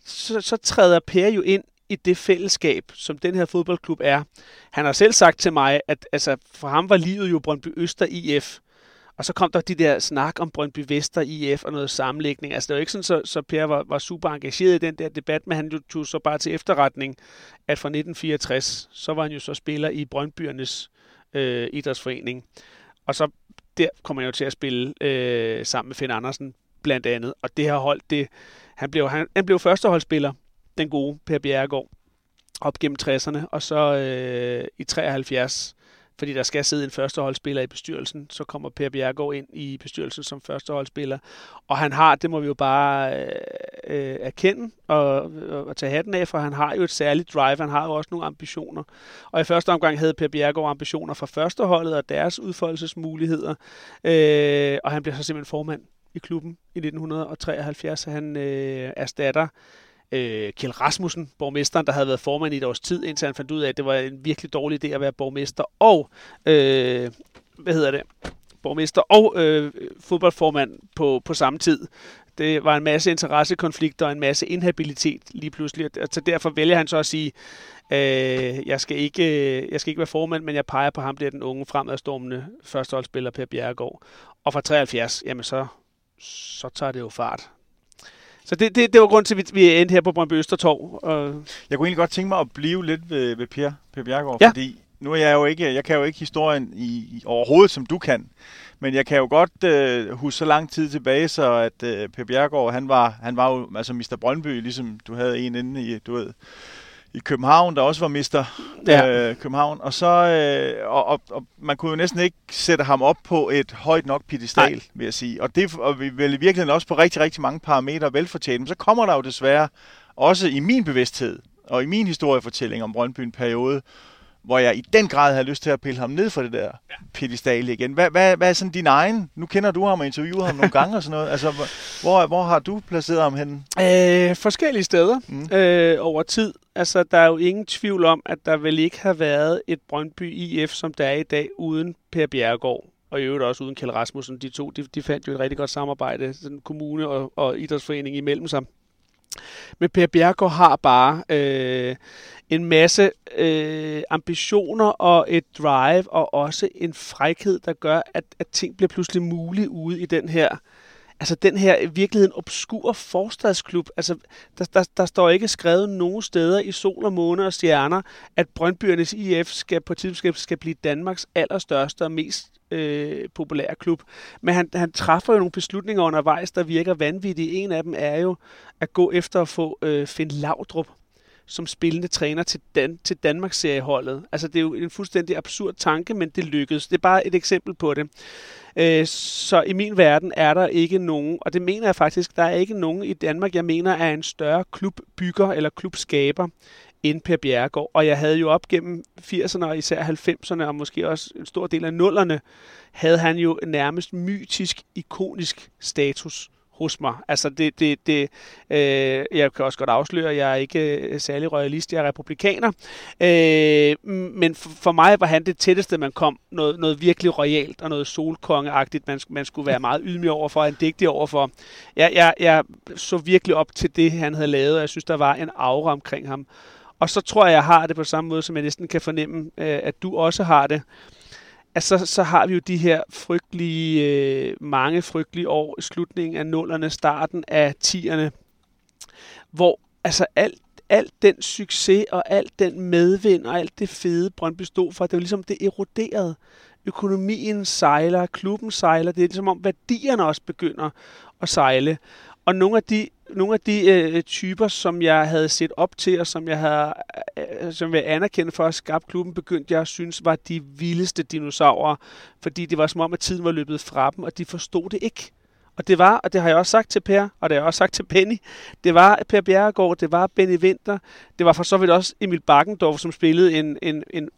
så, så træder Per jo ind i det fællesskab, som den her fodboldklub er. Han har selv sagt til mig, at altså, for ham var livet jo Brøndby Øster IF. Og så kom der de der snak om Brøndby Vester IF og noget sammenlægning. Altså det var ikke sådan, så, så Per var, var super engageret i den der debat, men han tog så bare til efterretning, at fra 1964, så var han jo så spiller i Brøndbyernes øh, idrætsforening. Og så der kommer han jo til at spille øh, sammen med Finn Andersen blandt andet. Og det her hold, det, han blev, han, han blev førsteholdsspiller den gode Per Bjerregaard op gennem 60'erne, og så øh, i 73, fordi der skal sidde en førsteholdsspiller i bestyrelsen, så kommer Per Bjerregaard ind i bestyrelsen som førsteholdsspiller, og han har, det må vi jo bare øh, øh, erkende og, og tage hatten af, for han har jo et særligt drive, han har jo også nogle ambitioner, og i første omgang havde Per Bjerregaard ambitioner for førsteholdet og deres udfoldelsesmuligheder, øh, og han bliver så simpelthen formand i klubben i 1973, han øh, erstatter øh, Kjell Rasmussen, borgmesteren, der havde været formand i et års tid, indtil han fandt ud af, at det var en virkelig dårlig idé at være borgmester, og, øh, hvad hedder det, borgmester og øh, fodboldformand på, på samme tid. Det var en masse interessekonflikter og en masse inhabilitet lige pludselig. Så derfor vælger han så at sige, øh, jeg, skal ikke, øh, jeg skal ikke være formand, men jeg peger på ham, der den unge fremadstormende førsteholdsspiller Per Bjerregaard. Og fra 73, jamen så, så tager det jo fart. Så det, det, det var grund til, at vi, endte her på Brøndby Østertorv. Og... Jeg kunne egentlig godt tænke mig at blive lidt ved, ved Per, per Bjergård, ja. fordi nu er jeg jo ikke, jeg kan jo ikke historien i, i overhovedet, som du kan. Men jeg kan jo godt øh, huske så lang tid tilbage, så at øh, Per Bjergård, han var, han var jo altså Mr. Brøndby, ligesom du havde en inde i, du ved, i København, der også var mister ja. øh, København. Og, så, øh, og, og, og man kunne jo næsten ikke sætte ham op på et højt nok pedestal, Nej. vil jeg sige. Og det og vi vel i virkeligheden også på rigtig, rigtig mange parametre velfortjent. Men så kommer der jo desværre også i min bevidsthed og i min historiefortælling om Brøndby en periode, hvor jeg i den grad havde lyst til at pille ham ned fra det der ja. pedestal igen. Hvad, hvad, hvad er sådan din egen? Nu kender du ham og interviewet ham nogle gange og sådan noget. Altså, hvor, hvor har du placeret ham henne? Øh, forskellige steder mm. øh, over tid. Altså, der er jo ingen tvivl om, at der vil ikke have været et Brøndby IF, som der er i dag, uden Per Bjerregaard. Og i øvrigt også uden Kjell Rasmussen. De to, de, de fandt jo et rigtig godt samarbejde, sådan kommune og, og idrætsforening imellem sig. Men Per Bjerregaard har bare øh, en masse øh, ambitioner og et drive, og også en frækhed, der gør, at, at ting bliver pludselig mulige ude i den her altså den her i virkeligheden obskur forstadsklub, altså der, der, der står ikke skrevet nogen steder i sol og måne og stjerner, at Brøndbyernes IF skal på tidspunkt skal blive Danmarks allerstørste og mest øh, populære klub. Men han, han træffer jo nogle beslutninger undervejs, der virker vanvittige. En af dem er jo at gå efter at få øh, Finn Laudrup som spillende træner til, Dan- til Danmarks serieholdet. Altså det er jo en fuldstændig absurd tanke, men det lykkedes. Det er bare et eksempel på det. Øh, så i min verden er der ikke nogen, og det mener jeg faktisk, der er ikke nogen i Danmark, jeg mener er en større klubbygger eller klubskaber end Per Bjerregaard. Og jeg havde jo op gennem 80'erne og især 90'erne, og måske også en stor del af nullerne, havde han jo nærmest mytisk, ikonisk status hos mig. Altså det, det, det øh, jeg kan også godt afsløre, at jeg er ikke øh, særlig royalist, jeg er republikaner. Øh, men for, for mig var han det tætteste, man kom. Noget, noget virkelig royalt og noget solkongeagtigt, man, man skulle være meget ydmyg overfor, en digtig overfor. Jeg, jeg, jeg så virkelig op til det, han havde lavet, og jeg synes, der var en aura omkring ham. Og så tror jeg, jeg har det på samme måde, som jeg næsten kan fornemme, øh, at du også har det altså, så, så har vi jo de her frygtelige, øh, mange frygtelige år, slutningen af nullerne, starten af tierne, hvor altså alt, alt den succes og alt den medvind og alt det fede, Brøndby stod for, det var ligesom det eroderede. Økonomien sejler, klubben sejler, det er ligesom om værdierne også begynder at sejle. Og nogle af de, nogle af de øh, typer, som jeg havde set op til, og som jeg havde, øh, som jeg anerkendte for at skabe klubben, begyndte jeg at synes var de vildeste dinosaurer, fordi det var som om, at tiden var løbet fra dem, og de forstod det ikke. Og det var, og det har jeg også sagt til Per, og det har jeg også sagt til Penny, det var Per Bjerregaard, det var Benny Winter, det var for så vidt også Emil Bakkendorf, som spillede en, en, en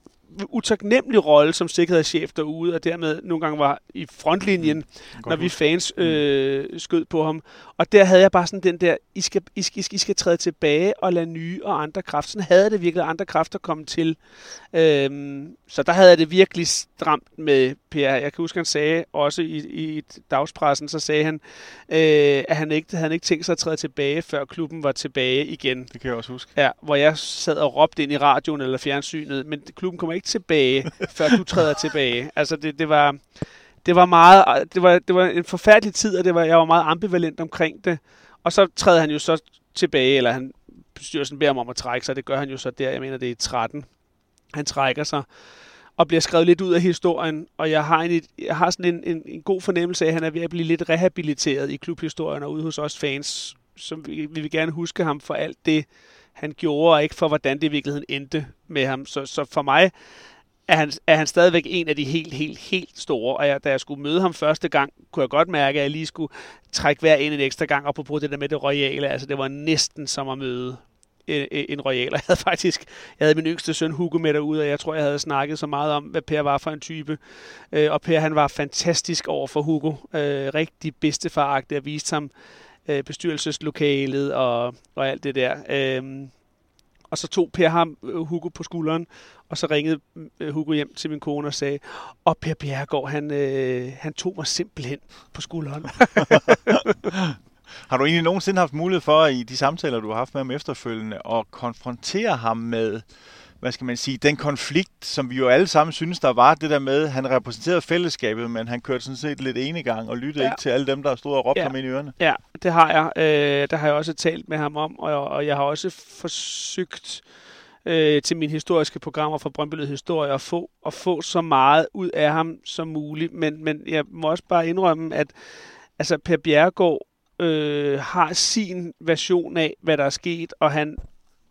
utaknemmelig rolle som sikkerhedschef derude, og dermed nogle gange var i frontlinjen, mm. når vi fans mm. øh, skød på ham. Og der havde jeg bare sådan den der, I skal, I skal, I skal, I skal træde tilbage og lade nye og andre kræfter. Sådan havde det virkelig andre kræfter komme til. Øhm, så der havde jeg det virkelig stramt med Per. Jeg kan huske, han sagde også i, i dagspressen, så sagde han, øh, at han ikke, havde ikke tænkt sig at træde tilbage, før klubben var tilbage igen. Det kan jeg også huske. Ja, hvor jeg sad og råbte ind i radioen eller fjernsynet, men klubben kommer ikke tilbage, før du træder tilbage. Altså det, det var det var meget, det var, det var en forfærdelig tid, og det var, jeg var meget ambivalent omkring det. Og så træder han jo så tilbage, eller han, bestyrelsen beder ham om at trække sig, det gør han jo så der, jeg mener det er i 13. Han trækker sig og bliver skrevet lidt ud af historien, og jeg har, en, jeg har sådan en, en, en god fornemmelse af, at han er ved at blive lidt rehabiliteret i klubhistorien og ude hos os fans, som vi, vi vil gerne huske ham for alt det, han gjorde, og ikke for, hvordan det i virkeligheden endte med ham. Så, så for mig er han, er han stadigvæk en af de helt, helt, helt store. Og jeg, da jeg skulle møde ham første gang, kunne jeg godt mærke, at jeg lige skulle trække hver en en ekstra gang op på det der med det royale. Altså, det var næsten som at møde end en royal. Jeg havde faktisk, jeg havde min yngste søn Hugo med derude, og jeg tror, jeg havde snakket så meget om, hvad Per var for en type. Øh, og Per, han var fantastisk over for Hugo. Øh, rigtig bedstefaragtig og viste ham øh, bestyrelseslokalet og, og alt det der. Øh, og så tog Per ham, øh, Hugo, på skulderen, og så ringede øh, Hugo hjem til min kone og sagde, og Per Bjerregaard, han, øh, han tog mig simpelthen på skulderen. har du egentlig nogensinde haft mulighed for, i de samtaler, du har haft med ham efterfølgende, at konfrontere ham med hvad skal man sige, den konflikt, som vi jo alle sammen synes, der var, det der med, han repræsenterede fællesskabet, men han kørte sådan set lidt enegang og lyttede ja. ikke til alle dem, der stod og råbte ja. ham ind i ørerne. Ja, det har jeg. Øh, der har jeg også talt med ham om, og, og jeg har også forsøgt øh, til mine historiske programmer fra Brøndby Historie at få, at få så meget ud af ham som muligt. Men, men jeg må også bare indrømme, at altså, Per Bjerregaard øh, har sin version af, hvad der er sket, og han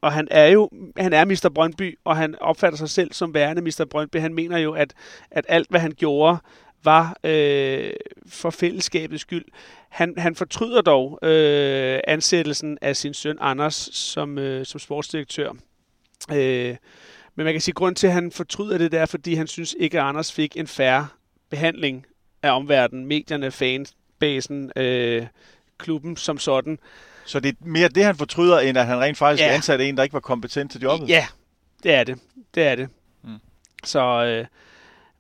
og han er jo han er Mr. Brøndby, og han opfatter sig selv som værende Mr. Brøndby. Han mener jo, at, at alt, hvad han gjorde, var øh, for fællesskabets skyld. Han, han fortryder dog øh, ansættelsen af sin søn Anders som, øh, som sportsdirektør. Øh, men man kan sige, at grund til, at han fortryder det, der, fordi han synes ikke, at Anders fik en færre behandling af omverdenen, medierne, fansbasen, øh, klubben som sådan. Så det er mere det, han fortryder, end at han rent faktisk ja. ansatte en, der ikke var kompetent til jobbet? Ja, det er det. Det er det. Mm. Så, øh,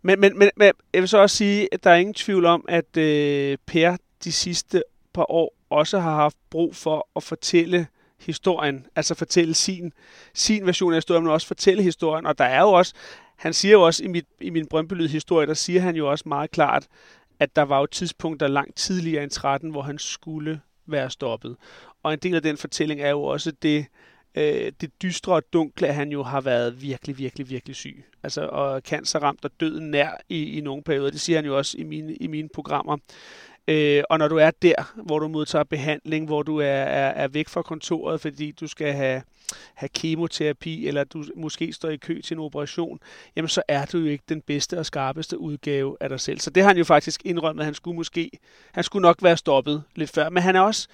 men, men, men, men jeg vil så også sige, at der er ingen tvivl om, at øh, Per de sidste par år også har haft brug for at fortælle historien, altså fortælle sin, sin version af historien, men også fortælle historien. Og der er jo også, han siger jo også i, mit, i min Brøndby historie, der siger han jo også meget klart, at der var jo tidspunkter langt tidligere end 13, hvor han skulle være stoppet. Og en del af den fortælling er jo også det, øh, det dystre og dunkle, at han jo har været virkelig, virkelig, virkelig syg. Altså, og cancer ramt og døden nær i, i nogle perioder. Det siger han jo også i mine, i mine programmer. Øh, og når du er der, hvor du modtager behandling, hvor du er, er, er væk fra kontoret, fordi du skal have, have kemoterapi, eller du måske står i kø til en operation, jamen så er du jo ikke den bedste og skarpeste udgave af dig selv. Så det har han jo faktisk indrømmet, at han skulle måske, han skulle nok være stoppet lidt før, men han er også,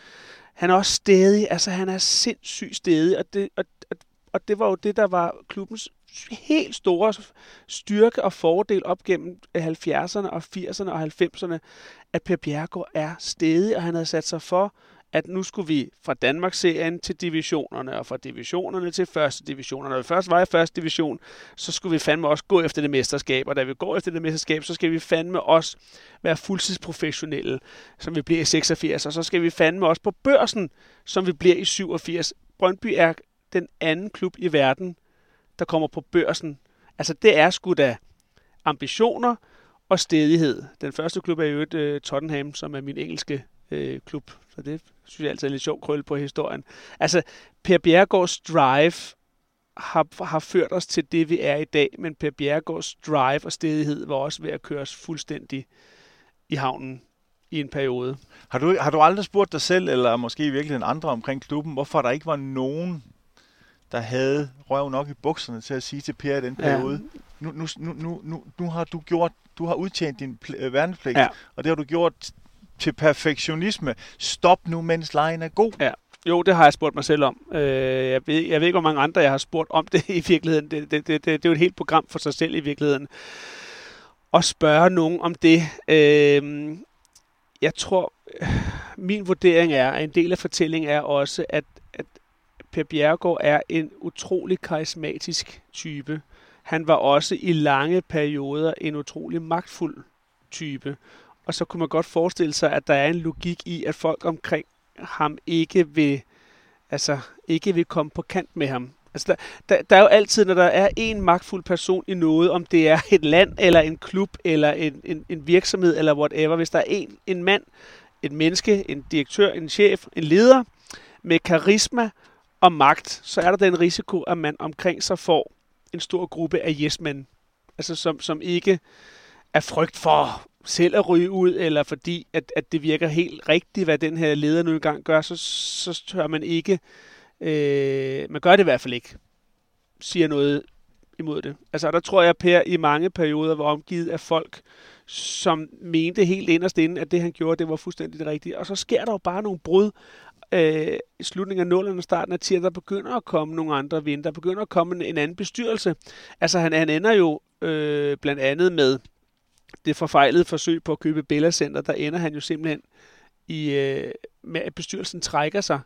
han er også stedig, altså han er sindssygt stedig, og det, og, og, og det var jo det, der var klubbens helt store styrke og fordel op gennem øh, 70'erne og 80'erne og 90'erne, at Per Bjergård er stedig, og han havde sat sig for, at nu skulle vi fra Danmarks-serien til divisionerne, og fra divisionerne til første division. Og når vi først var i første division, så skulle vi fandme også gå efter det mesterskab, og da vi går efter det mesterskab, så skal vi fandme også være fuldtidsprofessionelle, som vi bliver i 86, og så skal vi fandme også på børsen, som vi bliver i 87. Brøndby er den anden klub i verden, der kommer på børsen. Altså det er sgu da ambitioner og stedighed. Den første klub er jo et uh, Tottenham, som er min engelske uh, klub. Så det synes jeg altid er lidt sjov krølle på historien. Altså Per Bjergårds drive har, har ført os til det, vi er i dag, men Per Bjergårds drive og stedighed var også ved at køre os fuldstændig i havnen i en periode. Har du, har du aldrig spurgt dig selv, eller måske i virkeligheden andre omkring klubben, hvorfor der ikke var nogen der havde røv nok i bukserne til at sige til Per i den periode, ja. nu, nu, nu, nu, nu har du gjort, du har udtjent din pl- værnepligt, ja. og det har du gjort til perfektionisme. Stop nu, mens lejen er god. Ja. Jo, det har jeg spurgt mig selv om. Øh, jeg, ved, jeg ved ikke, hvor mange andre jeg har spurgt om det i virkeligheden. Det, det, det, det, det er jo et helt program for sig selv i virkeligheden. At spørge nogen om det. Øh, jeg tror, min vurdering er, at en del af fortællingen er også, at Per Bjergård er en utrolig karismatisk type. Han var også i lange perioder en utrolig magtfuld type. Og så kunne man godt forestille sig, at der er en logik i, at folk omkring ham ikke vil, altså, ikke vil komme på kant med ham. Altså, der, der, der er jo altid, når der er en magtfuld person i noget, om det er et land, eller en klub, eller en, en, en virksomhed, eller whatever, hvis der er en, en mand, et menneske, en direktør, en chef, en leder, med karisma, og magt, så er der den risiko, at man omkring sig får en stor gruppe af yes-men, altså som, som ikke er frygt for selv at ryge ud, eller fordi at, at det virker helt rigtigt, hvad den her leder nu engang gør, så, så tør man ikke, øh, man gør det i hvert fald ikke, siger noget imod det. Altså der tror jeg, Per i mange perioder var omgivet af folk, som mente helt inderst inde, at det han gjorde, det var fuldstændig det rigtige. Og så sker der jo bare nogle brud, øh, i slutningen af 0'erne og starten af 10'erne, der begynder at komme nogle andre vinde, Der begynder at komme en, en anden bestyrelse. Altså han, han ender jo øh, blandt andet med det forfejlede forsøg på at købe Bella Center, der ender han jo simpelthen i, øh, med, at bestyrelsen trækker sig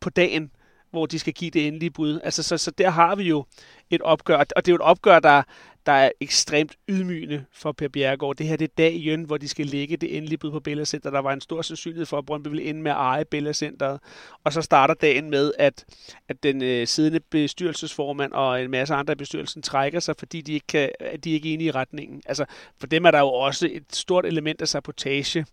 på dagen, hvor de skal give det endelige bud. Altså, så, så der har vi jo et opgør, og det er jo et opgør, der, der er ekstremt ydmygende for Per Bjergård. Det her det er dagen, hvor de skal lægge det endelige bud på Bella Center. Der var en stor sandsynlighed for, at Brøndby ville ende med at eje Bella Centeret. Og så starter dagen med, at, at den øh, siddende bestyrelsesformand og en masse andre i bestyrelsen trækker sig, fordi de ikke, kan, de er ikke enige i retningen. Altså, for dem er der jo også et stort element af sabotage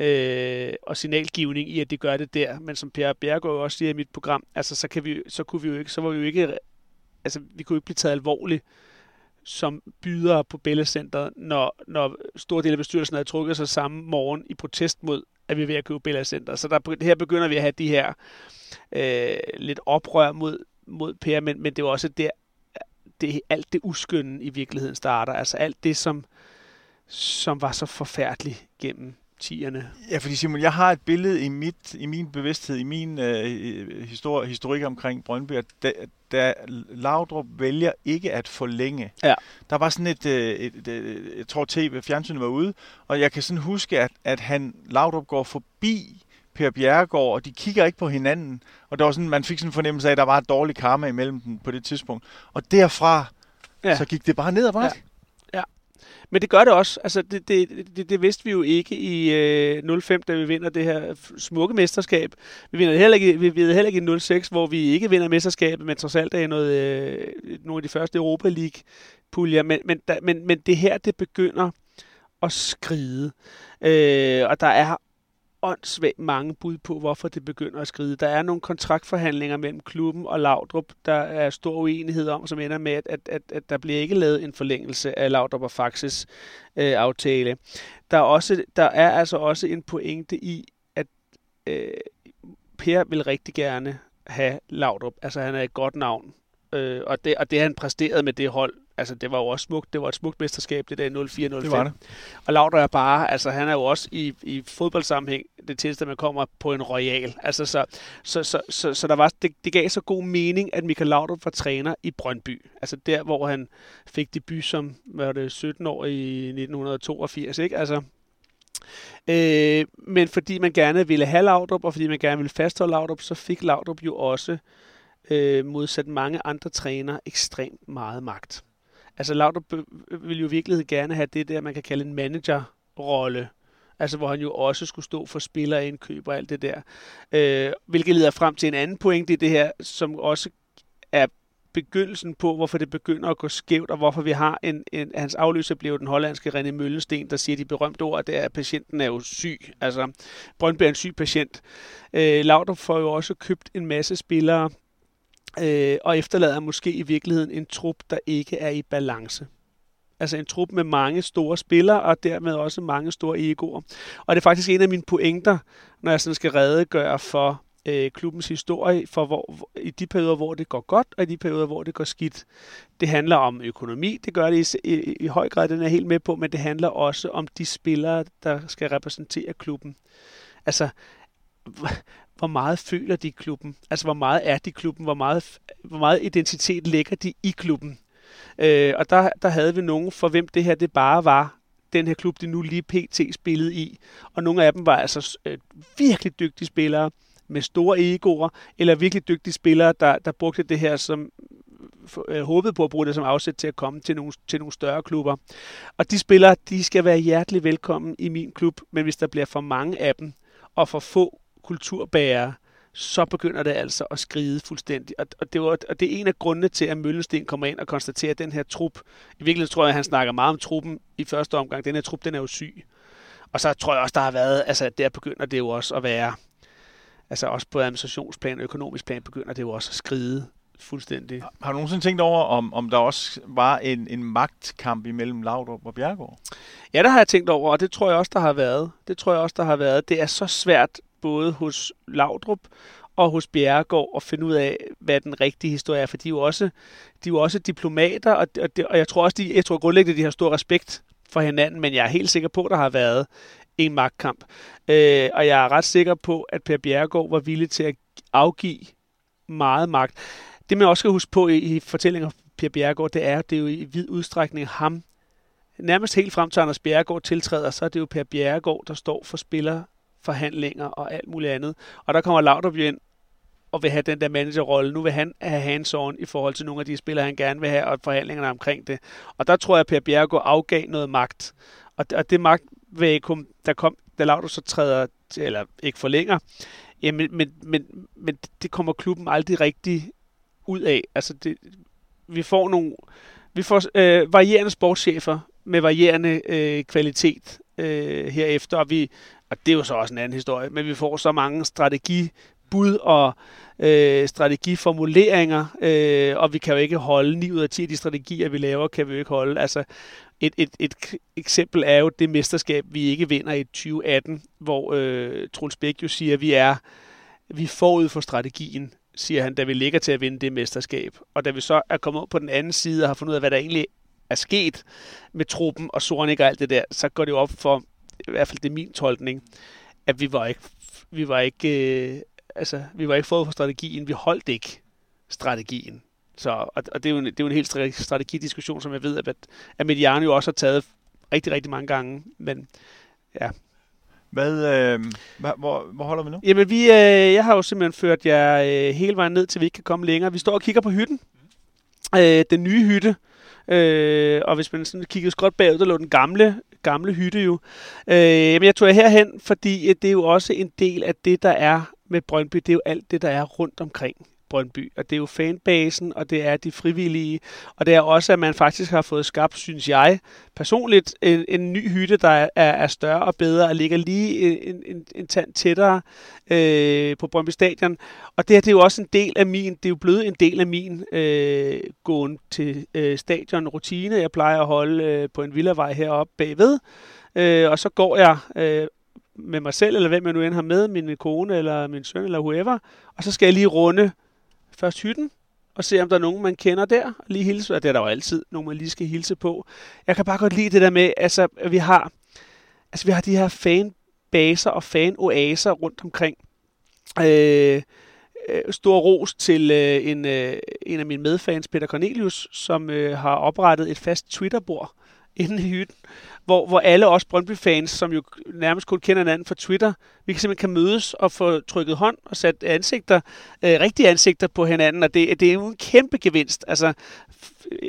øh, og signalgivning i, at de gør det der. Men som Per Bjergård også siger i mit program, altså, så, kan vi, så, kunne vi jo ikke, så var vi jo ikke altså, vi kunne ikke blive taget alvorligt som byder på Bellacenteret, når, når store dele af bestyrelsen havde trukket sig samme morgen i protest mod, at vi er ved at købe Bellacenteret. Så der, her begynder vi at have de her øh, lidt oprør mod, mod Per, men, men det er også der, det, alt det uskynde i virkeligheden starter. Altså alt det, som, som var så forfærdeligt gennem tierne. Ja, fordi Simon, jeg har et billede i, mit, i min bevidsthed, i min øh, histori- historik omkring Brøndby, at da, da Laudrup vælger ikke at forlænge, ja. der var sådan et, øh, et, et, et jeg tror tv, fjernsynet var ude, og jeg kan sådan huske, at, at han, Laudrup går forbi Per Bjerregaard, og de kigger ikke på hinanden, og der var sådan, man fik sådan en fornemmelse af, at der var et dårligt karma imellem dem på det tidspunkt. Og derfra, ja. så gik det bare ned ad bakke. Ja. Men det gør det også. Altså, det, det, det, det vidste vi jo ikke i øh, 05, da vi vinder det her smukke mesterskab. Vi vinder heller ikke, vi vinder heller ikke i 06, hvor vi ikke vinder mesterskabet, men trods alt er noget, øh, nogle af de første Europa League-puljer. Men, men, da, men, men det her, det begynder at skride. Øh, og der er åndssvagt mange bud på, hvorfor det begynder at skride. Der er nogle kontraktforhandlinger mellem klubben og Laudrup, der er stor uenighed om, som ender med, at, at, at, at der bliver ikke lavet en forlængelse af Laudrup og Faxes øh, aftale. Der er, også, der er altså også en pointe i, at øh, Per vil rigtig gerne have Laudrup. Altså han er et godt navn. Øh, og, det, og det han præsteret med det hold, altså det var jo også smukt. Det var et smukt mesterskab, det der 04-05. Det var det. Og Laudrup er bare, altså han er jo også i, i fodboldsammenhæng det tætteste, man kommer på en royal. Altså så, så, så, så, så der var, det, det gav så god mening, at Michael Laudrup var træner i Brøndby. Altså der, hvor han fik debut som, hvad var det, 17 år i 1982, ikke? Altså, Øh, men fordi man gerne ville have Laudrup, og fordi man gerne ville fastholde Laudrup, så fik Laudrup jo også, øh, modsat mange andre trænere, ekstremt meget magt. Altså Laudrup øh, ville jo i virkeligheden gerne have det der, man kan kalde en managerrolle. Altså hvor han jo også skulle stå for spillerindkøb og alt det der. Øh, hvilket leder frem til en anden pointe i det her, som også er begyndelsen på, hvorfor det begynder at gå skævt, og hvorfor vi har en, en hans afløser blev den hollandske René Møllensten, der siger de berømte ord, det er, at patienten er jo syg. Altså, Brøndby er en syg patient. Øh, Laudrup får jo også købt en masse spillere, øh, og efterlader måske i virkeligheden en trup, der ikke er i balance. Altså en trup med mange store spillere, og dermed også mange store egoer. Og det er faktisk en af mine pointer, når jeg sådan skal redegøre for øh, klubbens historie for hvor, hvor, i de perioder, hvor det går godt, og i de perioder, hvor det går skidt. Det handler om økonomi, det gør det i, i, i høj grad, den er helt med på, men det handler også om de spillere, der skal repræsentere klubben. Altså, hvor meget føler de klubben? Altså, hvor meget er de klubben? Hvor meget, hvor meget identitet lægger de i klubben? Øh, og der, der havde vi nogen, for hvem det her det bare var den her klub, de nu lige pt. spillede i. Og nogle af dem var altså øh, virkelig dygtige spillere, med store egoer, eller virkelig dygtige spillere, der, der brugte det her som øh, håbede på at bruge det som afsæt til at komme til nogle, til nogle større klubber. Og de spillere, de skal være hjertelig velkommen i min klub, men hvis der bliver for mange af dem, og for få kulturbærere, så begynder det altså at skride fuldstændig. Og, og, det, var, og det er en af grundene til, at Møllensten kommer ind og konstaterer, at den her trup, i virkeligheden tror jeg, at han snakker meget om truppen i første omgang, den her trup, den er jo syg. Og så tror jeg også, der har været, altså der begynder det jo også at være, altså også på administrationsplan og økonomisk plan begynder det jo også at skride fuldstændig. Har du nogensinde tænkt over, om, om der også var en, en magtkamp imellem Laudrup og Bjergård? Ja, det har jeg tænkt over, og det tror jeg også, der har været. Det tror jeg også, der har været. Det er så svært både hos Laudrup og hos Bjergård og finde ud af, hvad den rigtige historie er, for de er jo også, de er jo også diplomater, og, og, og jeg tror også, de, jeg tror grundlæggende, de har stor respekt for hinanden, men jeg er helt sikker på, at der har været en magtkamp. Øh, og jeg er ret sikker på, at Per Bjergård var villig til at afgive meget magt. Det man også skal huske på i, i fortællinger om Per Bjergård, det er, det er jo i vid udstrækning ham, nærmest helt frem til Anders Bjergård tiltræder, så er det jo Per Bjergård, der står for spiller forhandlinger og alt muligt andet. Og der kommer Laudrup ind og vil have den der managerrolle. Nu vil han have hands-on i forhold til nogle af de spillere, han gerne vil have, og forhandlingerne omkring det. Og der tror jeg, at Per Bjergård afgav noget magt. Og det, og det magtvakuum, der kom, da Laudrup så træder, eller ikke forlænger, jamen, men, men, men det kommer klubben aldrig rigtig ud af. Altså, det, vi får nogle vi får øh, varierende sportschefer med varierende øh, kvalitet øh, herefter, og vi og det er jo så også en anden historie, men vi får så mange strategibud og øh, strategiformuleringer, øh, og vi kan jo ikke holde 9 ud af 10 af de strategier, vi laver, kan vi jo ikke holde. Altså, et, et, et eksempel er jo det mesterskab, vi ikke vinder i 2018, hvor øh, Truls Bæk jo siger, at vi er, vi er forud for strategien siger han, da vi ligger til at vinde det mesterskab. Og da vi så er kommet ud på den anden side og har fundet ud af, hvad der egentlig er sket med truppen og Sornik og alt det der, så går det jo op for, i hvert fald det er min tolkning, at vi var ikke, vi var ikke, øh, altså, vi var ikke forud for strategien, vi holdt ikke strategien. Så, og, og det, er jo en, det er jo en helt strategidiskussion, som jeg ved, at, at Mediano jo også har taget rigtig, rigtig mange gange. Men ja, hvad, øh, hvad, hvor, hvor holder vi nu? Jamen, vi, øh, jeg har jo simpelthen ført jer øh, hele vejen ned, til vi ikke kan komme længere. Vi står og kigger på hytten. Øh, den nye hytte. Øh, og hvis man sådan kigger godt bagud, der lå den gamle, gamle hytte jo. Øh, men jeg tog jer herhen, fordi øh, det er jo også en del af det, der er med Brøndby. Det er jo alt det, der er rundt omkring. Brøndby. Og det er jo fanbasen, og det er de frivillige, og det er også, at man faktisk har fået skabt, synes jeg, personligt, en, en ny hytte, der er, er større og bedre, og ligger lige en, en, en tand tættere øh, på Brøndby Stadion. Og det her, det er jo også en del af min, det er jo blevet en del af min øh, gåen til øh, stadion rutine. Jeg plejer at holde øh, på en villavej heroppe bagved, øh, og så går jeg øh, med mig selv, eller hvem jeg nu end har med, min kone, eller min søn, eller whoever, og så skal jeg lige runde først hytten, og se, om der er nogen, man kender der, lige hilse, og det er der jo altid nogen, man lige skal hilse på. Jeg kan bare godt lide det der med, altså, at vi har, altså, vi har de her fanbaser og fanoaser rundt omkring. Øh, øh, stor ros til øh, en, øh, en af mine medfans, Peter Cornelius, som øh, har oprettet et fast Twitter-bord inde i hytten, hvor, hvor alle os Brøndby-fans, som jo nærmest kun kender hinanden fra Twitter, vi kan simpelthen kan mødes og få trykket hånd og sat ansigter, øh, rigtige ansigter på hinanden, og det, det er jo en kæmpe gevinst. Altså,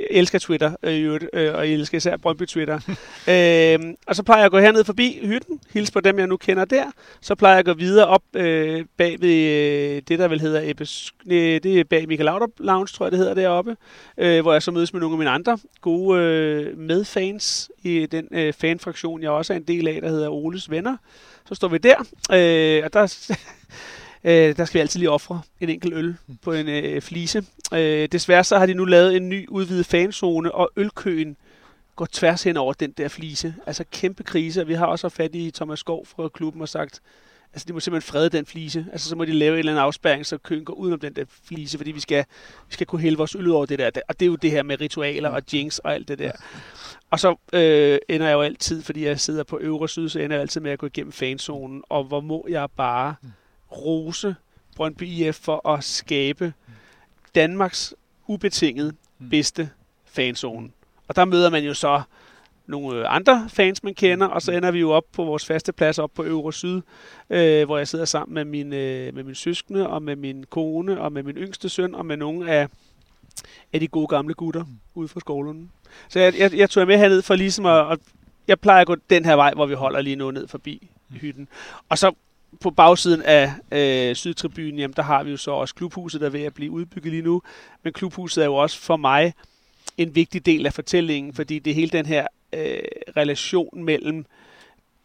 elsker Twitter, øh, øh, og jeg elsker især Brøndby Twitter. øh, og så plejer jeg at gå herned forbi hytten, hilse på dem, jeg nu kender der. Så plejer jeg at gå videre op øh, bag ved øh, det, der vel hedder Ebbes, øh, det er bag Michael Laudrup Lounge, tror jeg, det hedder deroppe, øh, hvor jeg så mødes med nogle af mine andre gode øh, medfans i den øh, fanfraktion, jeg også er en del af, der hedder Oles Venner. Så står vi der, øh, og der... Øh, der skal vi altid lige ofre en enkelt øl på en øh, flise. Øh, desværre så har de nu lavet en ny udvidet fanzone, og ølkøen går tværs hen over den der flise. Altså kæmpe krise, vi har også fat i Thomas Skov fra klubben og sagt, altså de må simpelthen frede den flise. Altså så må de lave en eller anden afspærring, så køen går udenom den der flise, fordi vi skal, vi skal kunne hælde vores øl ud over det der. Og det er jo det her med ritualer og jinx og alt det der. Og så øh, ender jeg jo altid, fordi jeg sidder på øvre syd, så ender jeg altid med at gå igennem fanzonen, og hvor må jeg bare rose Brøndby IF for at skabe Danmarks ubetinget mm. bedste fanzone. Og der møder man jo så nogle øh, andre fans, man kender, og så mm. ender vi jo op på vores faste plads op på Øvre Syd, øh, hvor jeg sidder sammen med min, øh, med min søskende, og med min kone, og med min yngste søn, og med nogle af, af de gode gamle gutter mm. ude fra skolen. Så jeg, jeg, jeg tog med herned for ligesom at, at, jeg plejer at gå den her vej, hvor vi holder lige nu ned forbi hytten. Og så på bagsiden af øh, Sydtribunen, jamen, der har vi jo så også klubhuset, der er ved at blive udbygget lige nu. Men klubhuset er jo også for mig en vigtig del af fortællingen, fordi det er hele den her øh, relation mellem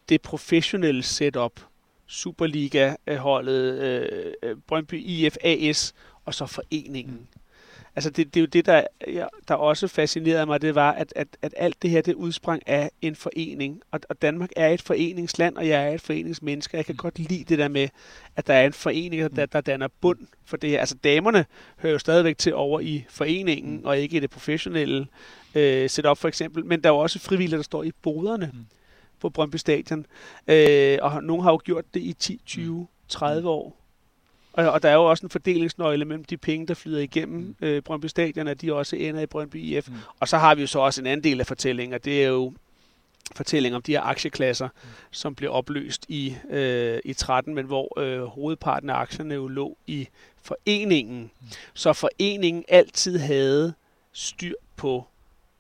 det professionelle setup, Superliga-holdet, øh, øh Brøndby IF AS, og så foreningen. Mm altså det, det er jo det, der, ja, der også fascinerede mig, det var, at, at, at alt det her, det udsprang af en forening. Og, og Danmark er et foreningsland, og jeg er et foreningsmenneske. Jeg kan mm. godt lide det der med, at der er en forening, der, der danner bund for det her. Altså damerne hører jo stadigvæk til over i foreningen, mm. og ikke i det professionelle øh, setup for eksempel. Men der er jo også frivillige, der står i boderne mm. på Brøndby Stadion. Øh, og nogen har jo gjort det i 10, 20, 30 år. Og, og der er jo også en fordelingsnøgle mellem de penge, der flyder igennem mm. øh, Brøndby Stadion, at de også ender i Brøndby IF. Mm. Og så har vi jo så også en anden del af fortællingen, det er jo fortælling om de her aktieklasser, mm. som blev opløst i, øh, i 13, men hvor øh, hovedparten af aktierne jo lå i foreningen. Mm. Så foreningen altid havde styr på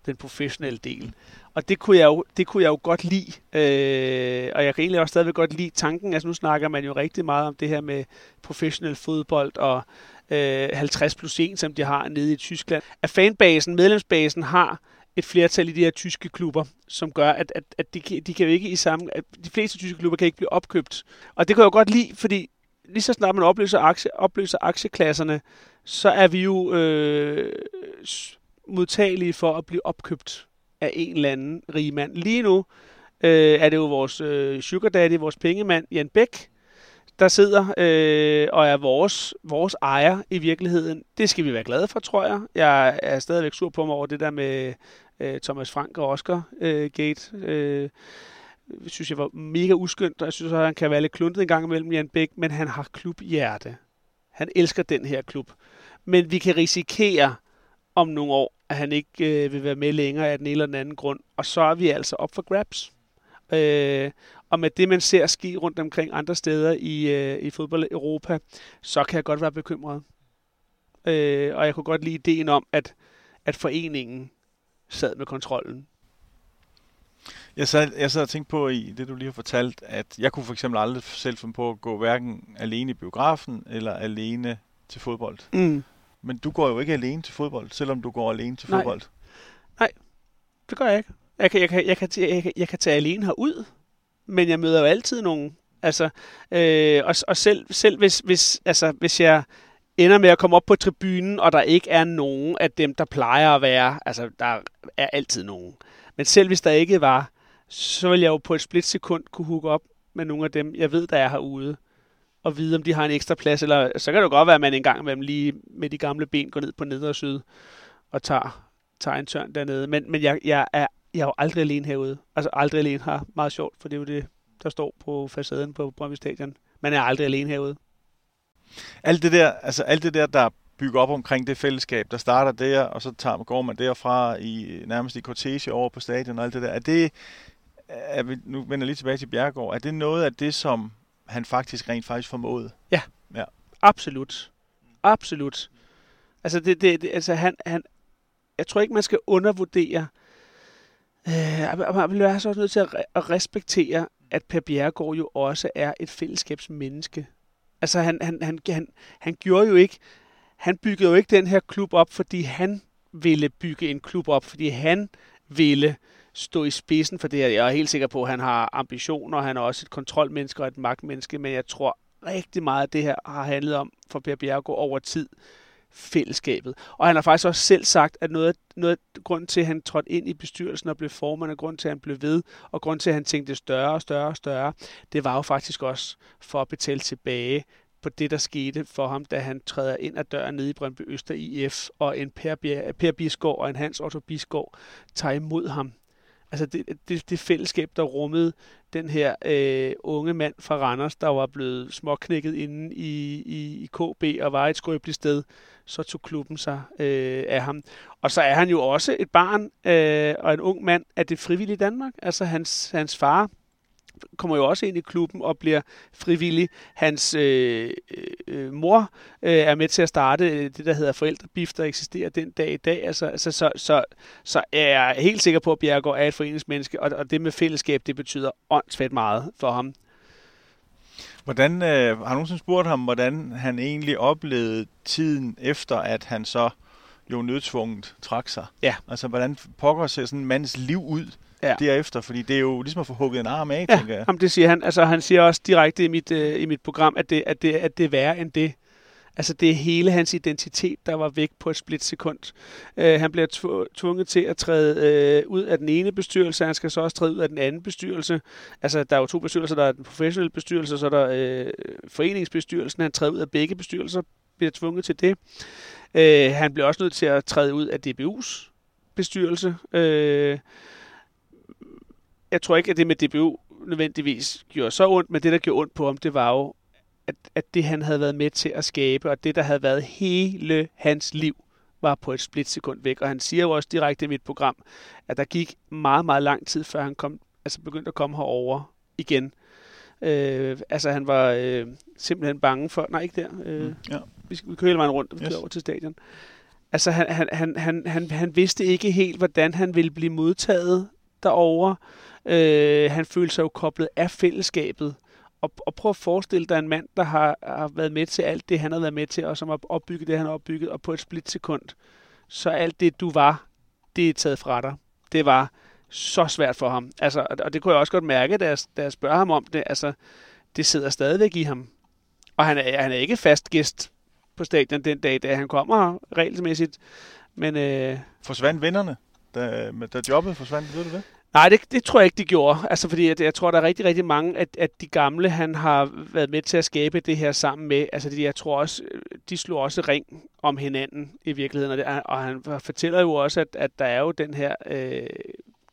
den professionelle del. Og det kunne jeg jo, det kunne jeg jo godt lide. Øh, og jeg kan egentlig også stadigvæk godt lide tanken. Altså nu snakker man jo rigtig meget om det her med professionel fodbold og øh, 50 plus 1, som de har nede i Tyskland. At fanbasen, medlemsbasen har et flertal i de her tyske klubber, som gør, at, at, at de, de kan jo ikke i samme... At de fleste tyske klubber kan ikke blive opkøbt. Og det kunne jeg jo godt lide, fordi lige så snart man opløser, aktie, opløser aktieklasserne, så er vi jo øh, modtagelige for at blive opkøbt af en eller anden rig mand. Lige nu øh, er det jo vores øh, sugar daddy, vores pengemand, Jan Bæk, der sidder øh, og er vores, vores ejer i virkeligheden. Det skal vi være glade for, tror jeg. Jeg er stadigvæk sur på mig over det der med øh, Thomas Frank og Oscar øh, Gate. Øh, jeg synes, jeg var mega uskyndt, og jeg synes, at han kan være lidt kluntet en gang imellem, Jan Bæk, men han har klubhjerte. Han elsker den her klub. Men vi kan risikere om nogle år, at han ikke øh, vil være med længere af den ene eller den anden grund. Og så er vi altså op for grabs. Øh, og med det, man ser ske rundt omkring andre steder i, øh, i fodbold Europa, så kan jeg godt være bekymret. Øh, og jeg kunne godt lide ideen om, at, at foreningen sad med kontrollen. Jeg sad, jeg sad og tænkte på i det, du lige har fortalt, at jeg kunne for eksempel aldrig selv finde på at gå hverken alene i biografen eller alene til fodbold. Mm. Men du går jo ikke alene til fodbold, selvom du går alene til Nej. fodbold. Det gør jeg ikke. Jeg kan, jeg kan, jeg kan, jeg kan, jeg kan tage alene herud, men jeg møder jo altid nogen. Altså, øh, og, og selv, selv hvis, hvis, altså, hvis jeg ender med at komme op på tribunen, og der ikke er nogen af dem, der plejer at være, altså der er altid nogen. Men selv hvis der ikke var, så vil jeg jo på et splitsekund kunne hooke op med nogle af dem, jeg ved, der er herude, og vide, om de har en ekstra plads, eller så kan det jo godt være, at man en gang imellem lige med de gamle ben går ned på neder og syd og tager, tager en tørn dernede. Men, men jeg, jeg, er, jeg er jo aldrig alene herude. Altså aldrig alene har meget sjovt, for det er jo det, der står på facaden på Brøndby Stadion. Man er aldrig alene herude. Alt det der, altså alt det der, der bygger op omkring det fællesskab, der starter der, og så tager, går man derfra i nærmest i cortege over på stadion og alt det der. Er det, er vi, nu vender jeg lige tilbage til Bjergård, er det noget af det, som han faktisk rent faktisk formåede? Absolut. Absolut. Altså, det, det, det, altså han, han, jeg tror ikke, man skal undervurdere, øh, man vil være så også nødt til at, re- at respektere, at Per Bjerregaard jo også er et fællesskabsmenneske. Altså, han, han, han, han, han gjorde jo ikke, han byggede jo ikke den her klub op, fordi han ville bygge en klub op, fordi han ville stå i spidsen for det her. Jeg er helt sikker på, at han har ambitioner, han er også et kontrolmenneske og et magtmenneske, men jeg tror rigtig meget at det her har handlet om for Per Bjergo over tid fællesskabet. Og han har faktisk også selv sagt, at noget, noget grund til, at han trådte ind i bestyrelsen og blev formand, og grund til, at han blev ved, og grund til, at han tænkte større og større og større, det var jo faktisk også for at betale tilbage på det, der skete for ham, da han træder ind ad døren nede i Brøndby Øster IF, og en Per, per Bisgaard og en Hans Otto Bisgaard tager imod ham. Altså det, det, det fællesskab, der rummede den her øh, unge mand fra Randers, der var blevet småknækket inde i, i, i KB og var et skrøbeligt sted, så tog klubben sig øh, af ham. Og så er han jo også et barn øh, og en ung mand af det frivillige Danmark. Altså hans, hans far kommer jo også ind i klubben og bliver frivillig. Hans øh, øh, mor øh, er med til at starte øh, det, der hedder forældrebif, der eksisterer den dag i dag. Altså, altså, så, så, så er jeg helt sikker på, at Bjergård er et foreningsmenneske, og, og det med fællesskab, det betyder åndssvagt meget for ham. Hvordan, øh, har du nogensinde spurgt ham, hvordan han egentlig oplevede tiden efter, at han så jo nødtvunget trak sig? Ja. Altså, hvordan pokker ser sådan en mands liv ud Ja. derefter? Fordi det er jo ligesom at få hugget en arm af, Ja, tænker jeg. Jamen, det siger han. Altså, han siger også direkte i mit, øh, i mit program, at det, at, det, at det er værre end det. Altså, det er hele hans identitet, der var væk på et splitsekund. Øh, han bliver tv- tvunget til at træde øh, ud af den ene bestyrelse, han skal så også træde ud af den anden bestyrelse. Altså, der er jo to bestyrelser, der er den professionelle bestyrelse, så er der øh, foreningsbestyrelsen. Han træder ud af begge bestyrelser, bliver tvunget til det. Øh, han bliver også nødt til at træde ud af DBU's bestyrelse. Øh, jeg tror ikke, at det med DBU nødvendigvis gjorde så ondt, men det, der gjorde ondt på ham, det var jo, at, at det, han havde været med til at skabe, og det, der havde været hele hans liv, var på et splitsekund væk. Og han siger jo også direkte i mit program, at der gik meget, meget lang tid, før han kom, altså begyndte at komme herover igen. Øh, altså han var øh, simpelthen bange for, nej ikke der, øh, Mm, ja. vi, skal, vi kører hele vejen rundt, og Yes. over til stadion. Altså han, han, han, han, han, han vidste ikke helt, hvordan han ville blive modtaget derovre. Øh, han følte sig jo koblet af fællesskabet. Og, og prøv at forestille dig en mand, der har, har været med til alt det, han har været med til, og som har opbygget det, han har opbygget, og på et splitsekund, så alt det, du var, det er taget fra dig. Det var så svært for ham. Altså, og- det kunne jeg også godt mærke, da jeg, da jeg spørger ham om det. Altså, det sidder stadigvæk i ham. Og han er, han er ikke fast gæst på stadion den dag, da han kommer regelmæssigt. Men øh, Forsvandt vennerne, da, da jobbet forsvandt, ved du det? Nej, det, det tror jeg ikke, de gjorde. Altså, fordi jeg, jeg tror, der er rigtig, rigtig mange at, at de gamle, han har været med til at skabe det her sammen med. Altså, de, jeg tror også, de slog også ring om hinanden i virkeligheden. Og, det, og han fortæller jo også, at, at der er jo den her øh,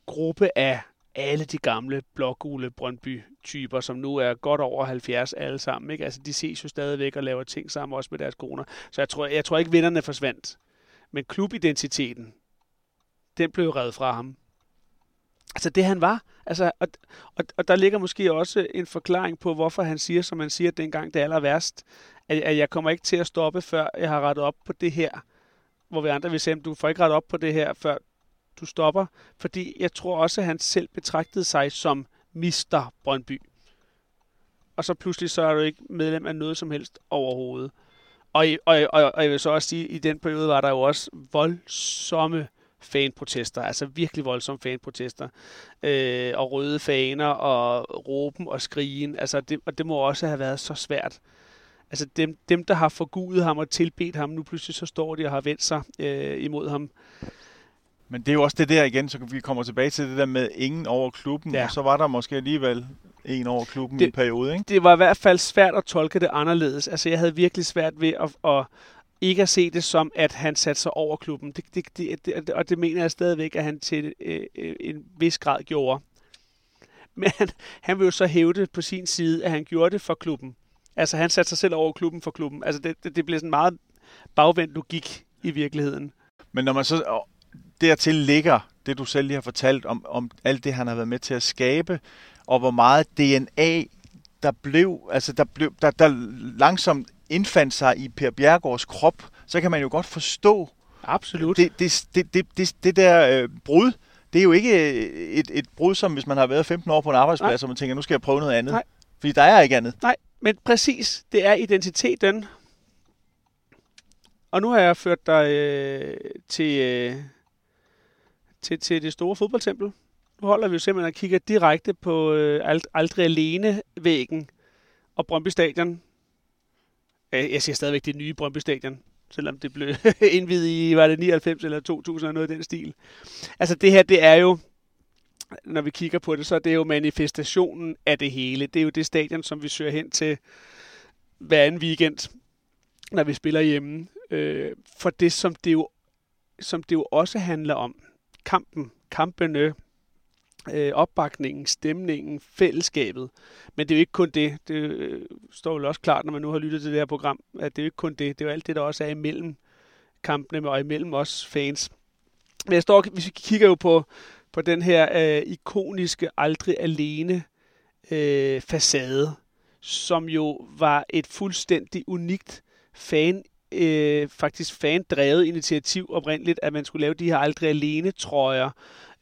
gruppe af alle de gamle blågule Brøndby-typer, som nu er godt over 70 alle sammen. Ikke? Altså, de ses jo stadigvæk og laver ting sammen, også med deres koner. Så jeg tror, jeg tror ikke, vinderne forsvandt. Men klubidentiteten, den blev revet fra ham. Altså det han var. Altså, og, og, og der ligger måske også en forklaring på, hvorfor han siger, som han siger dengang det er aller værst, at, at jeg kommer ikke til at stoppe, før jeg har rettet op på det her. Hvor vi andre vil sige, du får ikke rettet op på det her, før du stopper. Fordi jeg tror også, at han selv betragtede sig som Mister Brøndby. Og så pludselig så er du ikke medlem af noget som helst overhovedet. Og, og, og, og jeg vil så også sige, at i den periode var der jo også voldsomme fanprotester, altså virkelig voldsomme fanprotester, øh, og røde faner, og råben og skrigen, altså det, og det må også have været så svært. Altså dem, dem der har forgudet ham og tilbedt ham, nu pludselig så står de og har vendt sig øh, imod ham. Men det er jo også det der igen, så vi kommer tilbage til det der med ingen over klubben, ja. og så var der måske alligevel en over klubben det, i en periode, ikke? Det var i hvert fald svært at tolke det anderledes. Altså jeg havde virkelig svært ved at, at ikke at se det som, at han satte sig over klubben. Det, det, det, det, og det mener jeg stadigvæk, at han til øh, øh, en vis grad gjorde. Men han, han vil jo så hævde på sin side, at han gjorde det for klubben. Altså han satte sig selv over klubben for klubben. Altså det, det, det blev sådan meget bagvendt logik i virkeligheden. Men når man så dertil ligger det, du selv lige har fortalt om, om alt det, han har været med til at skabe, og hvor meget DNA, der blev, altså der, blev, der, der langsomt indfandt sig i Per Bjergårds krop, så kan man jo godt forstå Absolut. Det, det, det, det, det, det der øh, brud, det er jo ikke et, et brud, som hvis man har været 15 år på en arbejdsplads, Nej. og man tænker, nu skal jeg prøve noget andet. Nej. Fordi der er ikke andet. Nej, men præcis, det er identiteten. Og nu har jeg ført dig øh, til, øh, til, til det store fodboldtempel. Nu holder vi jo simpelthen og kigger direkte på øh, aldrig alene væggen og Brøndby Stadion. Øh, jeg siger stadigvæk det nye Brøndby Stadion, selvom det blev indvidet i, var det 99 eller 2000 eller noget af den stil. Altså det her, det er jo, når vi kigger på det, så er det jo manifestationen af det hele. Det er jo det stadion, som vi søger hen til hver anden weekend, når vi spiller hjemme. Øh, for det, som det, jo, som det jo også handler om, kampen, kampene, øh, opbakningen, stemningen, fællesskabet. Men det er jo ikke kun det. Det øh, står jo også klart, når man nu har lyttet til det her program, at det er jo ikke kun det. Det er jo alt det, der også er imellem kampene og imellem os fans. Men jeg står, hvis vi kigger jo på, på den her øh, ikoniske aldrig alene øh, facade, som jo var et fuldstændig unikt fan øh, faktisk fan-drevet initiativ oprindeligt, at man skulle lave de her aldrig alene trøjer,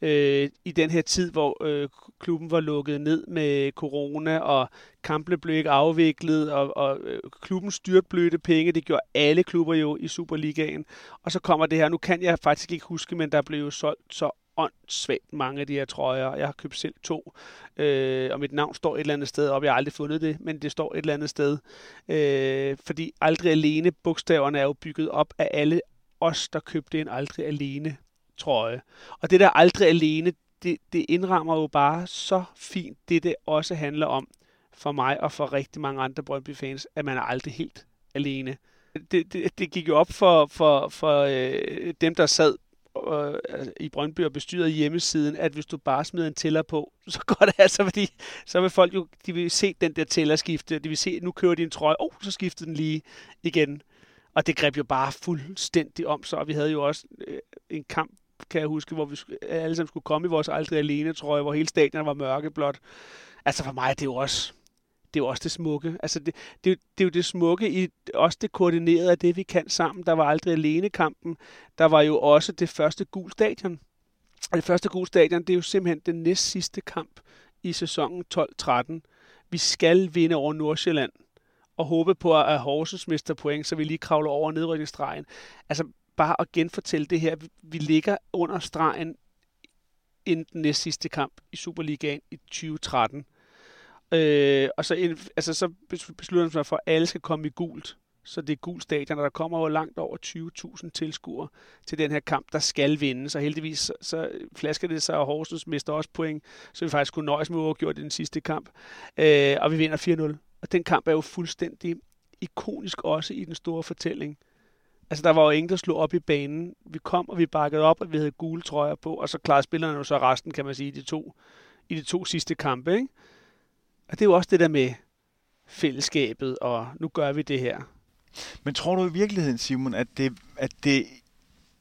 øh, i den her tid, hvor øh, klubben var lukket ned med corona, og kampene blev ikke afviklet, og, og øh, klubben styrtblødte penge. Det gjorde alle klubber jo i Superligaen. Og så kommer det her, nu kan jeg faktisk ikke huske, men der blev jo solgt så åndssvagt mange af de her trøjer. Jeg har købt selv to, øh, og mit navn står et eller andet sted op. Jeg har aldrig fundet det, men det står et eller andet sted. Øh, fordi aldrig alene bogstaverne er jo bygget op af alle os, der købte en aldrig alene trøje. Og det der aldrig alene, det, det indrammer jo bare så fint det, det også handler om for mig og for rigtig mange andre Brøndby-fans, at man er aldrig helt alene. Det, det, det gik jo op for, for, for øh, dem, der sad øh, i Brøndby og bestyret hjemmesiden, at hvis du bare smider en tæller på, så går det altså, fordi så vil folk jo, de vil se den der tæller skifte, de vil se, nu kører de en trøje, oh, så skifter den lige igen. Og det greb jo bare fuldstændig om sig, og vi havde jo også øh, en kamp kan jeg huske, hvor vi alle sammen skulle komme i vores aldrig alene trøje, hvor hele stadion var mørkeblåt. Altså for mig det er det jo også det er jo også det smukke. Altså det, det, det er jo det smukke i også det koordinerede af det, vi kan sammen. Der var aldrig alene kampen. Der var jo også det første gul stadion. Og det første gul stadion, det er jo simpelthen den næst sidste kamp i sæsonen 12-13. Vi skal vinde over Nordsjælland og håbe på at Horsens mister point, så vi lige kravler over nedrykningsstregen. Altså, bare at genfortælle det her. Vi ligger under stregen inden den næst sidste kamp i Superligaen i 2013. Øh, og så, altså, så beslutter man sig for, at alle skal komme i gult. Så det er gult stadion, og der kommer jo langt over 20.000 tilskuere til den her kamp, der skal vinde. Så heldigvis så, så flasker det sig, og Horsens mister også point, så vi faktisk kunne nøjes med uafgjort i den sidste kamp. Øh, og vi vinder 4-0. Og den kamp er jo fuldstændig ikonisk også i den store fortælling. Altså, der var jo ingen, der slog op i banen. Vi kom, og vi bakkede op, og vi havde gule trøjer på, og så klarede spillerne jo så resten, kan man sige, i de to, i de to sidste kampe, ikke? Og det er jo også det der med fællesskabet, og nu gør vi det her. Men tror du i virkeligheden, Simon, at det, at det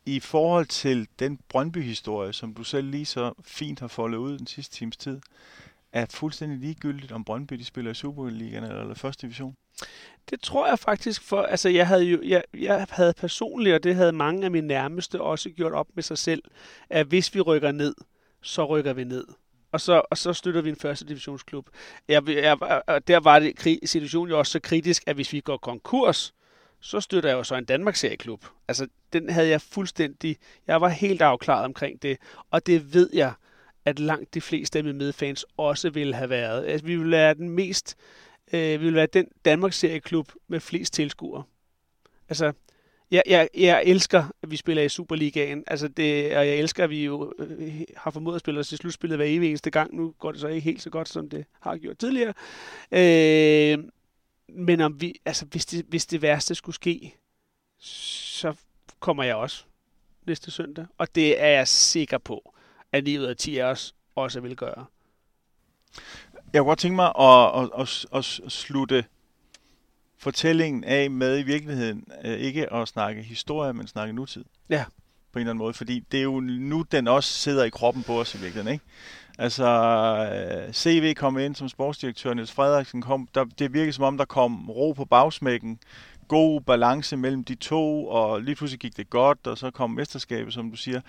i forhold til den Brøndby-historie, som du selv lige så fint har foldet ud den sidste times tid, er fuldstændig ligegyldigt, om Brøndby de spiller i Superligaen eller første division? Det tror jeg faktisk, for altså jeg havde jo, jeg, jeg havde personligt, og det havde mange af mine nærmeste også gjort op med sig selv, at hvis vi rykker ned, så rykker vi ned. Og så, og så støtter vi en første divisionsklub. Jeg, jeg, der var det situationen jo også så kritisk, at hvis vi går konkurs, så støtter jeg jo så en Danmarks serieklub. Altså, den havde jeg fuldstændig, jeg var helt afklaret omkring det, og det ved jeg, at langt de fleste af mine medfans også ville have været. Altså, vi ville være den mest, øh, vi ville være den Danmarks serieklub med flest tilskuere. Altså, jeg, jeg, jeg elsker, at vi spiller i Superligaen, altså det, og jeg elsker, at vi jo øh, har formået at spille os til slutspillet hver evig eneste gang. Nu går det så ikke helt så godt, som det har gjort tidligere. Øh, men om vi, altså, hvis, det, hvis det værste skulle ske, så kommer jeg også næste søndag. Og det er jeg sikker på, at 9 ud af 10 af os også vil gøre. Jeg kunne godt tænke mig at, at, at, at slutte fortællingen af med i virkeligheden øh, ikke at snakke historie, men snakke nutid. Ja. På en eller anden måde, fordi det er jo nu, den også sidder i kroppen på os i virkeligheden, ikke? Altså, øh, CV kom ind som sportsdirektør, Niels Frederiksen kom, der, det virkede som om, der kom ro på bagsmækken, god balance mellem de to, og lige pludselig gik det godt, og så kom mesterskabet, som du siger.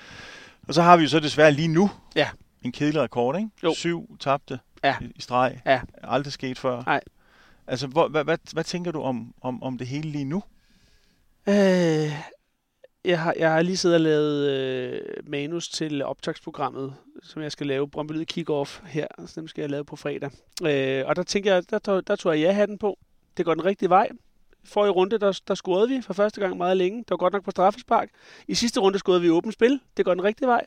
Og så har vi jo så desværre lige nu ja. en kedelig rekord, ikke? Jo. Syv tabte ja. i, i streg. Ja. Aldrig sket før. Nej. Altså, hvor, hvad, hvad, hvad tænker du om, om, om det hele lige nu? Øh, jeg, har, jeg har lige siddet og lavet øh, manus til optagsprogrammet, som jeg skal lave, Brøndby Lyd Kick-Off her, så dem skal jeg lave på fredag. Øh, og der tænker jeg, der, der, der tog jeg ja-hatten på. Det går den rigtige vej. For i runde, der, der scorede vi for første gang meget længe. Det var godt nok på straffespark. I sidste runde scorede vi i åbent spil. Det går den rigtige vej.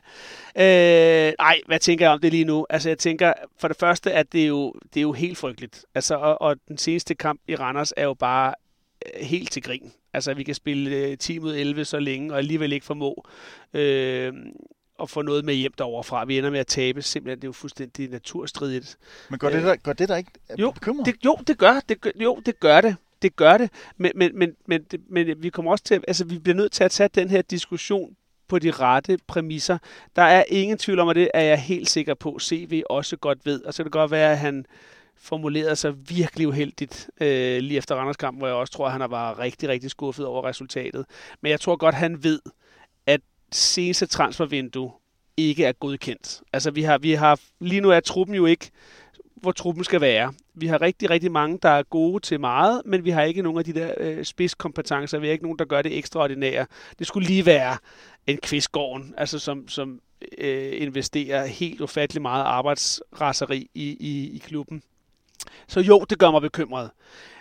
Øh, ej, hvad tænker jeg om det lige nu? Altså, jeg tænker, for det første, at det er jo, det er jo helt frygteligt. Altså, og, og den seneste kamp i Randers er jo bare øh, helt til grin. Altså, vi kan spille øh, 10 mod 11 så længe, og alligevel ikke formå øh, at få noget med hjem derovre fra. Vi ender med at tabe. Simpelthen, det er jo fuldstændig naturstridigt. Men går det der, går det der ikke jo, bekymret? Det, jo, det gør det. Gør, jo, det gør det det gør det, men, men, men, men, men vi kommer også til, altså vi bliver nødt til at tage den her diskussion på de rette præmisser. Der er ingen tvivl om, at det er jeg helt sikker på, CV også godt ved. Og så kan det godt være, at han formulerede sig virkelig uheldigt øh, lige efter Randers kamp, hvor jeg også tror, at han var rigtig, rigtig skuffet over resultatet. Men jeg tror godt, han ved, at seneste transfervindue ikke er godkendt. Altså vi har, vi har, lige nu er truppen jo ikke hvor truppen skal være. Vi har rigtig, rigtig mange, der er gode til meget, men vi har ikke nogen af de der øh, spidskompetencer. Vi har ikke nogen, der gør det ekstraordinære. Det skulle lige være en kvistgården, altså som, som øh, investerer helt ufattelig meget arbejdsraseri i, i, i klubben. Så jo, det gør mig bekymret.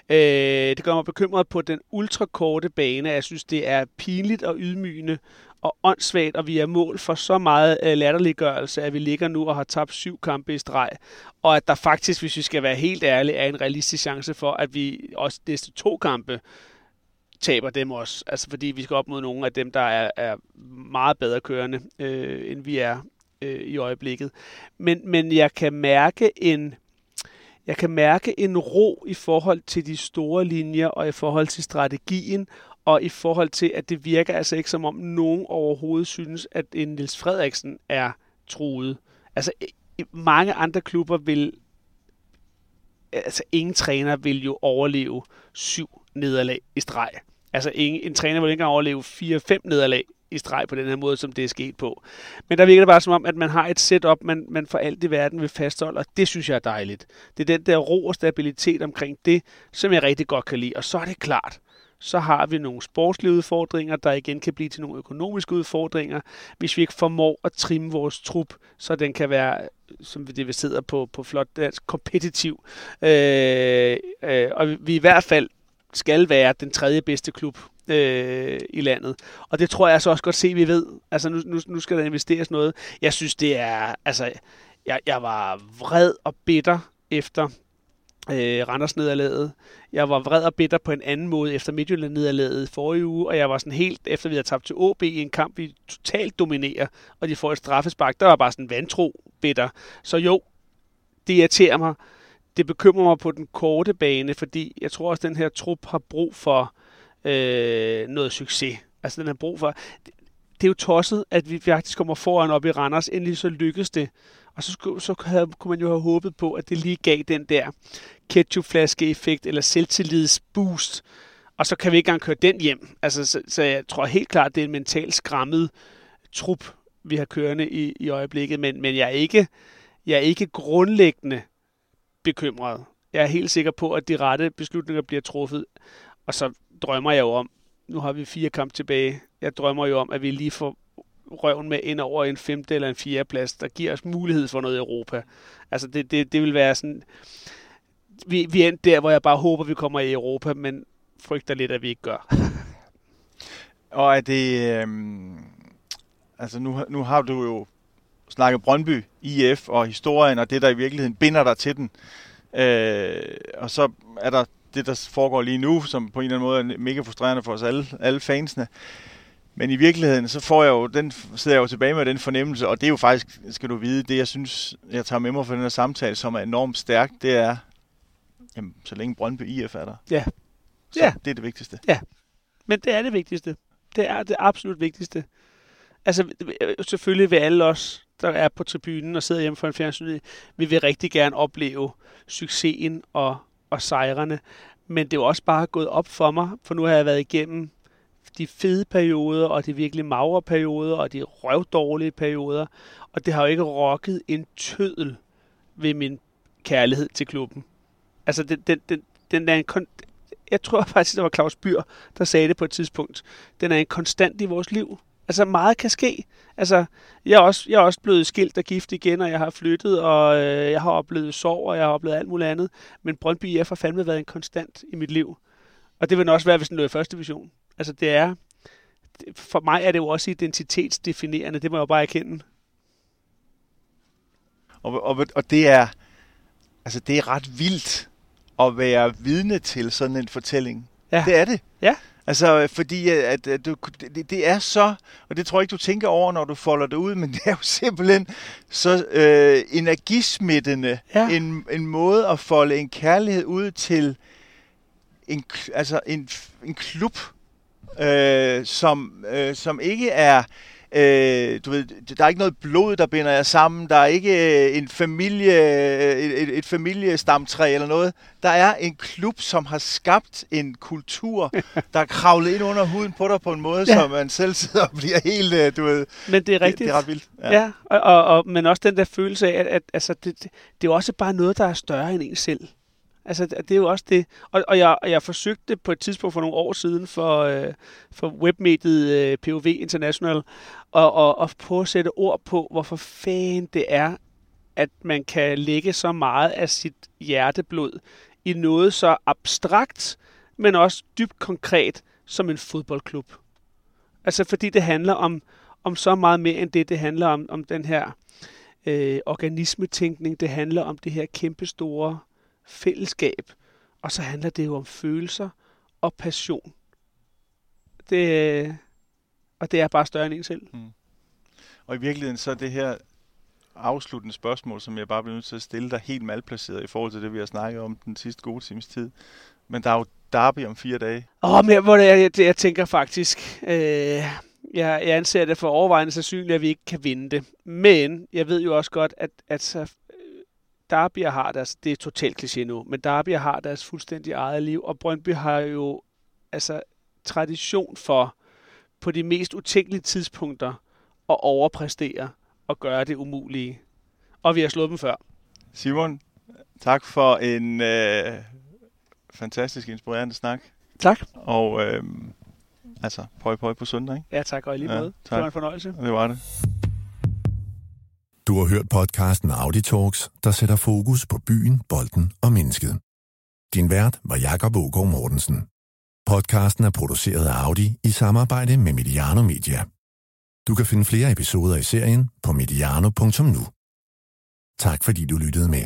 Øh, det gør mig bekymret på den ultrakorte bane. Jeg synes, det er pinligt og ydmygende og åndssvagt, og vi er mål for så meget øh, latterliggørelse, at vi ligger nu og har tabt syv kampe i streg, og at der faktisk, hvis vi skal være helt ærlige, er en realistisk chance for, at vi også næste to kampe taber dem også. Altså fordi vi skal op mod nogle af dem, der er, er meget bedre kørende, øh, end vi er øh, i øjeblikket. Men, men jeg kan mærke en jeg kan mærke en ro i forhold til de store linjer og i forhold til strategien, og i forhold til, at det virker altså ikke som om nogen overhovedet synes, at øh, en Nils Frederiksen er truet. Altså mange andre klubber vil, altså ingen træner vil jo overleve syv nederlag i streg. Altså ingen, en træner vil ikke engang overleve fire-fem nederlag i streg på den her måde, som det er sket på. Men der virker det bare som om, at man har et setup, man, man for alt i verden vil fastholde, og det synes jeg er dejligt. Det er den der ro og stabilitet omkring det, som jeg rigtig godt kan lide. Og så er det klart, så har vi nogle sportslige udfordringer, der igen kan blive til nogle økonomiske udfordringer, hvis vi ikke formår at trimme vores trup, så den kan være, som det vi sidder på, på flot dansk, kompetitiv. Øh, øh, og vi i hvert fald skal være den tredje bedste klub øh, i landet. Og det tror jeg så også godt se, vi ved. Altså nu, nu, nu skal der investeres noget. Jeg synes, det er... Altså, jeg, jeg var vred og bitter efter øh, Randers nederlaget. Jeg var vred og bitter på en anden måde efter Midtjylland nederlaget forrige uge, og jeg var sådan helt, efter vi havde tabt til OB i en kamp, vi totalt dominerer, og de får et straffespark, der var bare sådan vantro bitter. Så jo, det irriterer mig. Det bekymrer mig på den korte bane, fordi jeg tror også, at den her trup har brug for øh, noget succes. Altså den har brug for... Det er jo tosset, at vi faktisk kommer foran op i Randers. Endelig så lykkedes det. Og så, så havde, kunne man jo have håbet på, at det lige gav den der ketchupflaske-effekt eller selvtillidsboost. Og så kan vi ikke engang køre den hjem. Altså, så, så jeg tror helt klart, det er en mentalt skræmmet trup, vi har kørende i, i øjeblikket. Men, men jeg, er ikke, jeg er ikke grundlæggende bekymret. Jeg er helt sikker på, at de rette beslutninger bliver truffet. Og så drømmer jeg jo om, nu har vi fire kampe tilbage, jeg drømmer jo om, at vi lige får røven med ind over en femte eller en fjerde plads, der giver os mulighed for noget i Europa. Altså det, det, det vil være sådan, vi, vi er der, hvor jeg bare håber, vi kommer i Europa, men frygter lidt, at vi ikke gør. Og er det, øhm, altså nu, nu har du jo snakket Brøndby, IF og historien, og det, der i virkeligheden binder dig til den. Øh, og så er der det, der foregår lige nu, som på en eller anden måde er mega frustrerende for os alle, alle fansene. Men i virkeligheden, så får jeg jo den, sidder jeg jo tilbage med den fornemmelse, og det er jo faktisk, skal du vide, det jeg synes, jeg tager med mig for den her samtale, som er enormt stærkt, det er, jamen, så længe Brøndby IF er der. Ja. Så Ja. det er det vigtigste. Men det er det vigtigste. Det er det absolut vigtigste. Altså selvfølgelig vil alle os, der er på tribunen og sidder hjemme for en fjernsyn, vi vil rigtig gerne opleve succesen og, og sejrene. Men det er jo også bare gået op for mig, for nu har jeg været igennem de fede perioder, og de virkelig magre perioder, og de røvdårlige perioder. Og det har jo ikke rokket en tødel ved min kærlighed til klubben. Altså, den, den, den, den er en kon- jeg tror faktisk, det var Claus Byr, der sagde det på et tidspunkt. Den er en konstant i vores liv. Altså meget kan ske. Altså, jeg er også, jeg er også blevet skilt og gift igen, og jeg har flyttet, og øh, jeg har oplevet sorg, og jeg har oplevet alt muligt andet. Men Brøndby IF har fandme været en konstant i mit liv. Og det vil den også være, hvis den lå i første division. Altså, det er... For mig er det jo også identitetsdefinerende. Det må jeg jo bare erkende. Og, og, og det er, altså det er ret vildt at være vidne til sådan en fortælling. Ja. Det er det. Ja. Altså, fordi at, at du, det, det er så, og det tror jeg ikke, du tænker over, når du folder det ud, men det er jo simpelthen så øh, energismittende Ja. en, en måde at folde en kærlighed ud til en, altså en, en klub, øh, som, øh, som ikke er, øh, du ved, der er ikke noget blod, der binder jer sammen, der er ikke øh, en familie, øh, et, et, familiestamtræ eller noget. Der er en klub, som har skabt en kultur, der er kravlet ind under huden på dig på en måde, Ja. som man selv sidder og bliver helt, øh, du ved, Men det er det, rigtigt. det er ret vildt. Ja, ja og, og, og, men også den der følelse af, at, at altså, det, det, det er jo også bare noget, der er større end en selv. Altså, det er jo også det. Og, og, jeg, og jeg forsøgte på et tidspunkt for nogle år siden for, øh, for webmediet øh, POV International og, og, og prøve at sætte ord på, hvorfor fanden det er, at man kan lægge så meget af sit hjerteblod i noget så abstrakt, men også dybt konkret som en fodboldklub. Altså fordi det handler om, om så meget mere end det. Det handler om, om den her øh, organismetænkning. Det handler om det her kæmpestore fællesskab. Og så handler det jo om følelser og passion. Det, og det er bare større end en selv. Og i virkeligheden så er det her afsluttende spørgsmål, som jeg bare bliver nødt til at stille dig helt malplaceret i forhold til det, vi har snakket om den sidste gode times tid. Men der er jo derby om fire dage. Åh, men jeg, hvor det jeg, jeg tænker faktisk, øh, jeg, jeg anser det for overvejende sandsynligt, at vi ikke kan vinde det. Men jeg ved jo også godt, at, at så, Derby har deres, det er totalt kliché nu, men Derby har deres fuldstændig eget liv, og Brøndby har jo altså tradition for på de mest utænkelige tidspunkter at overpræstere og gøre det umulige. Og vi har slået dem før. Simon, tak for en øh, fantastisk inspirerende snak. Tak. Og øh, altså, pøj pøj på søndag, ikke? Ja, tak og i lige Ja, måde. det tak. var en fornøjelse. Det var det. Du har hørt podcasten Audi Talks, der sætter fokus på byen, bolden og mennesket. Din vært var Jakob Ågaard Mortensen. Podcasten er produceret af Audi i samarbejde med Mediano Media. Du kan finde flere episoder i serien på mediano.nu. Tak fordi du lyttede med.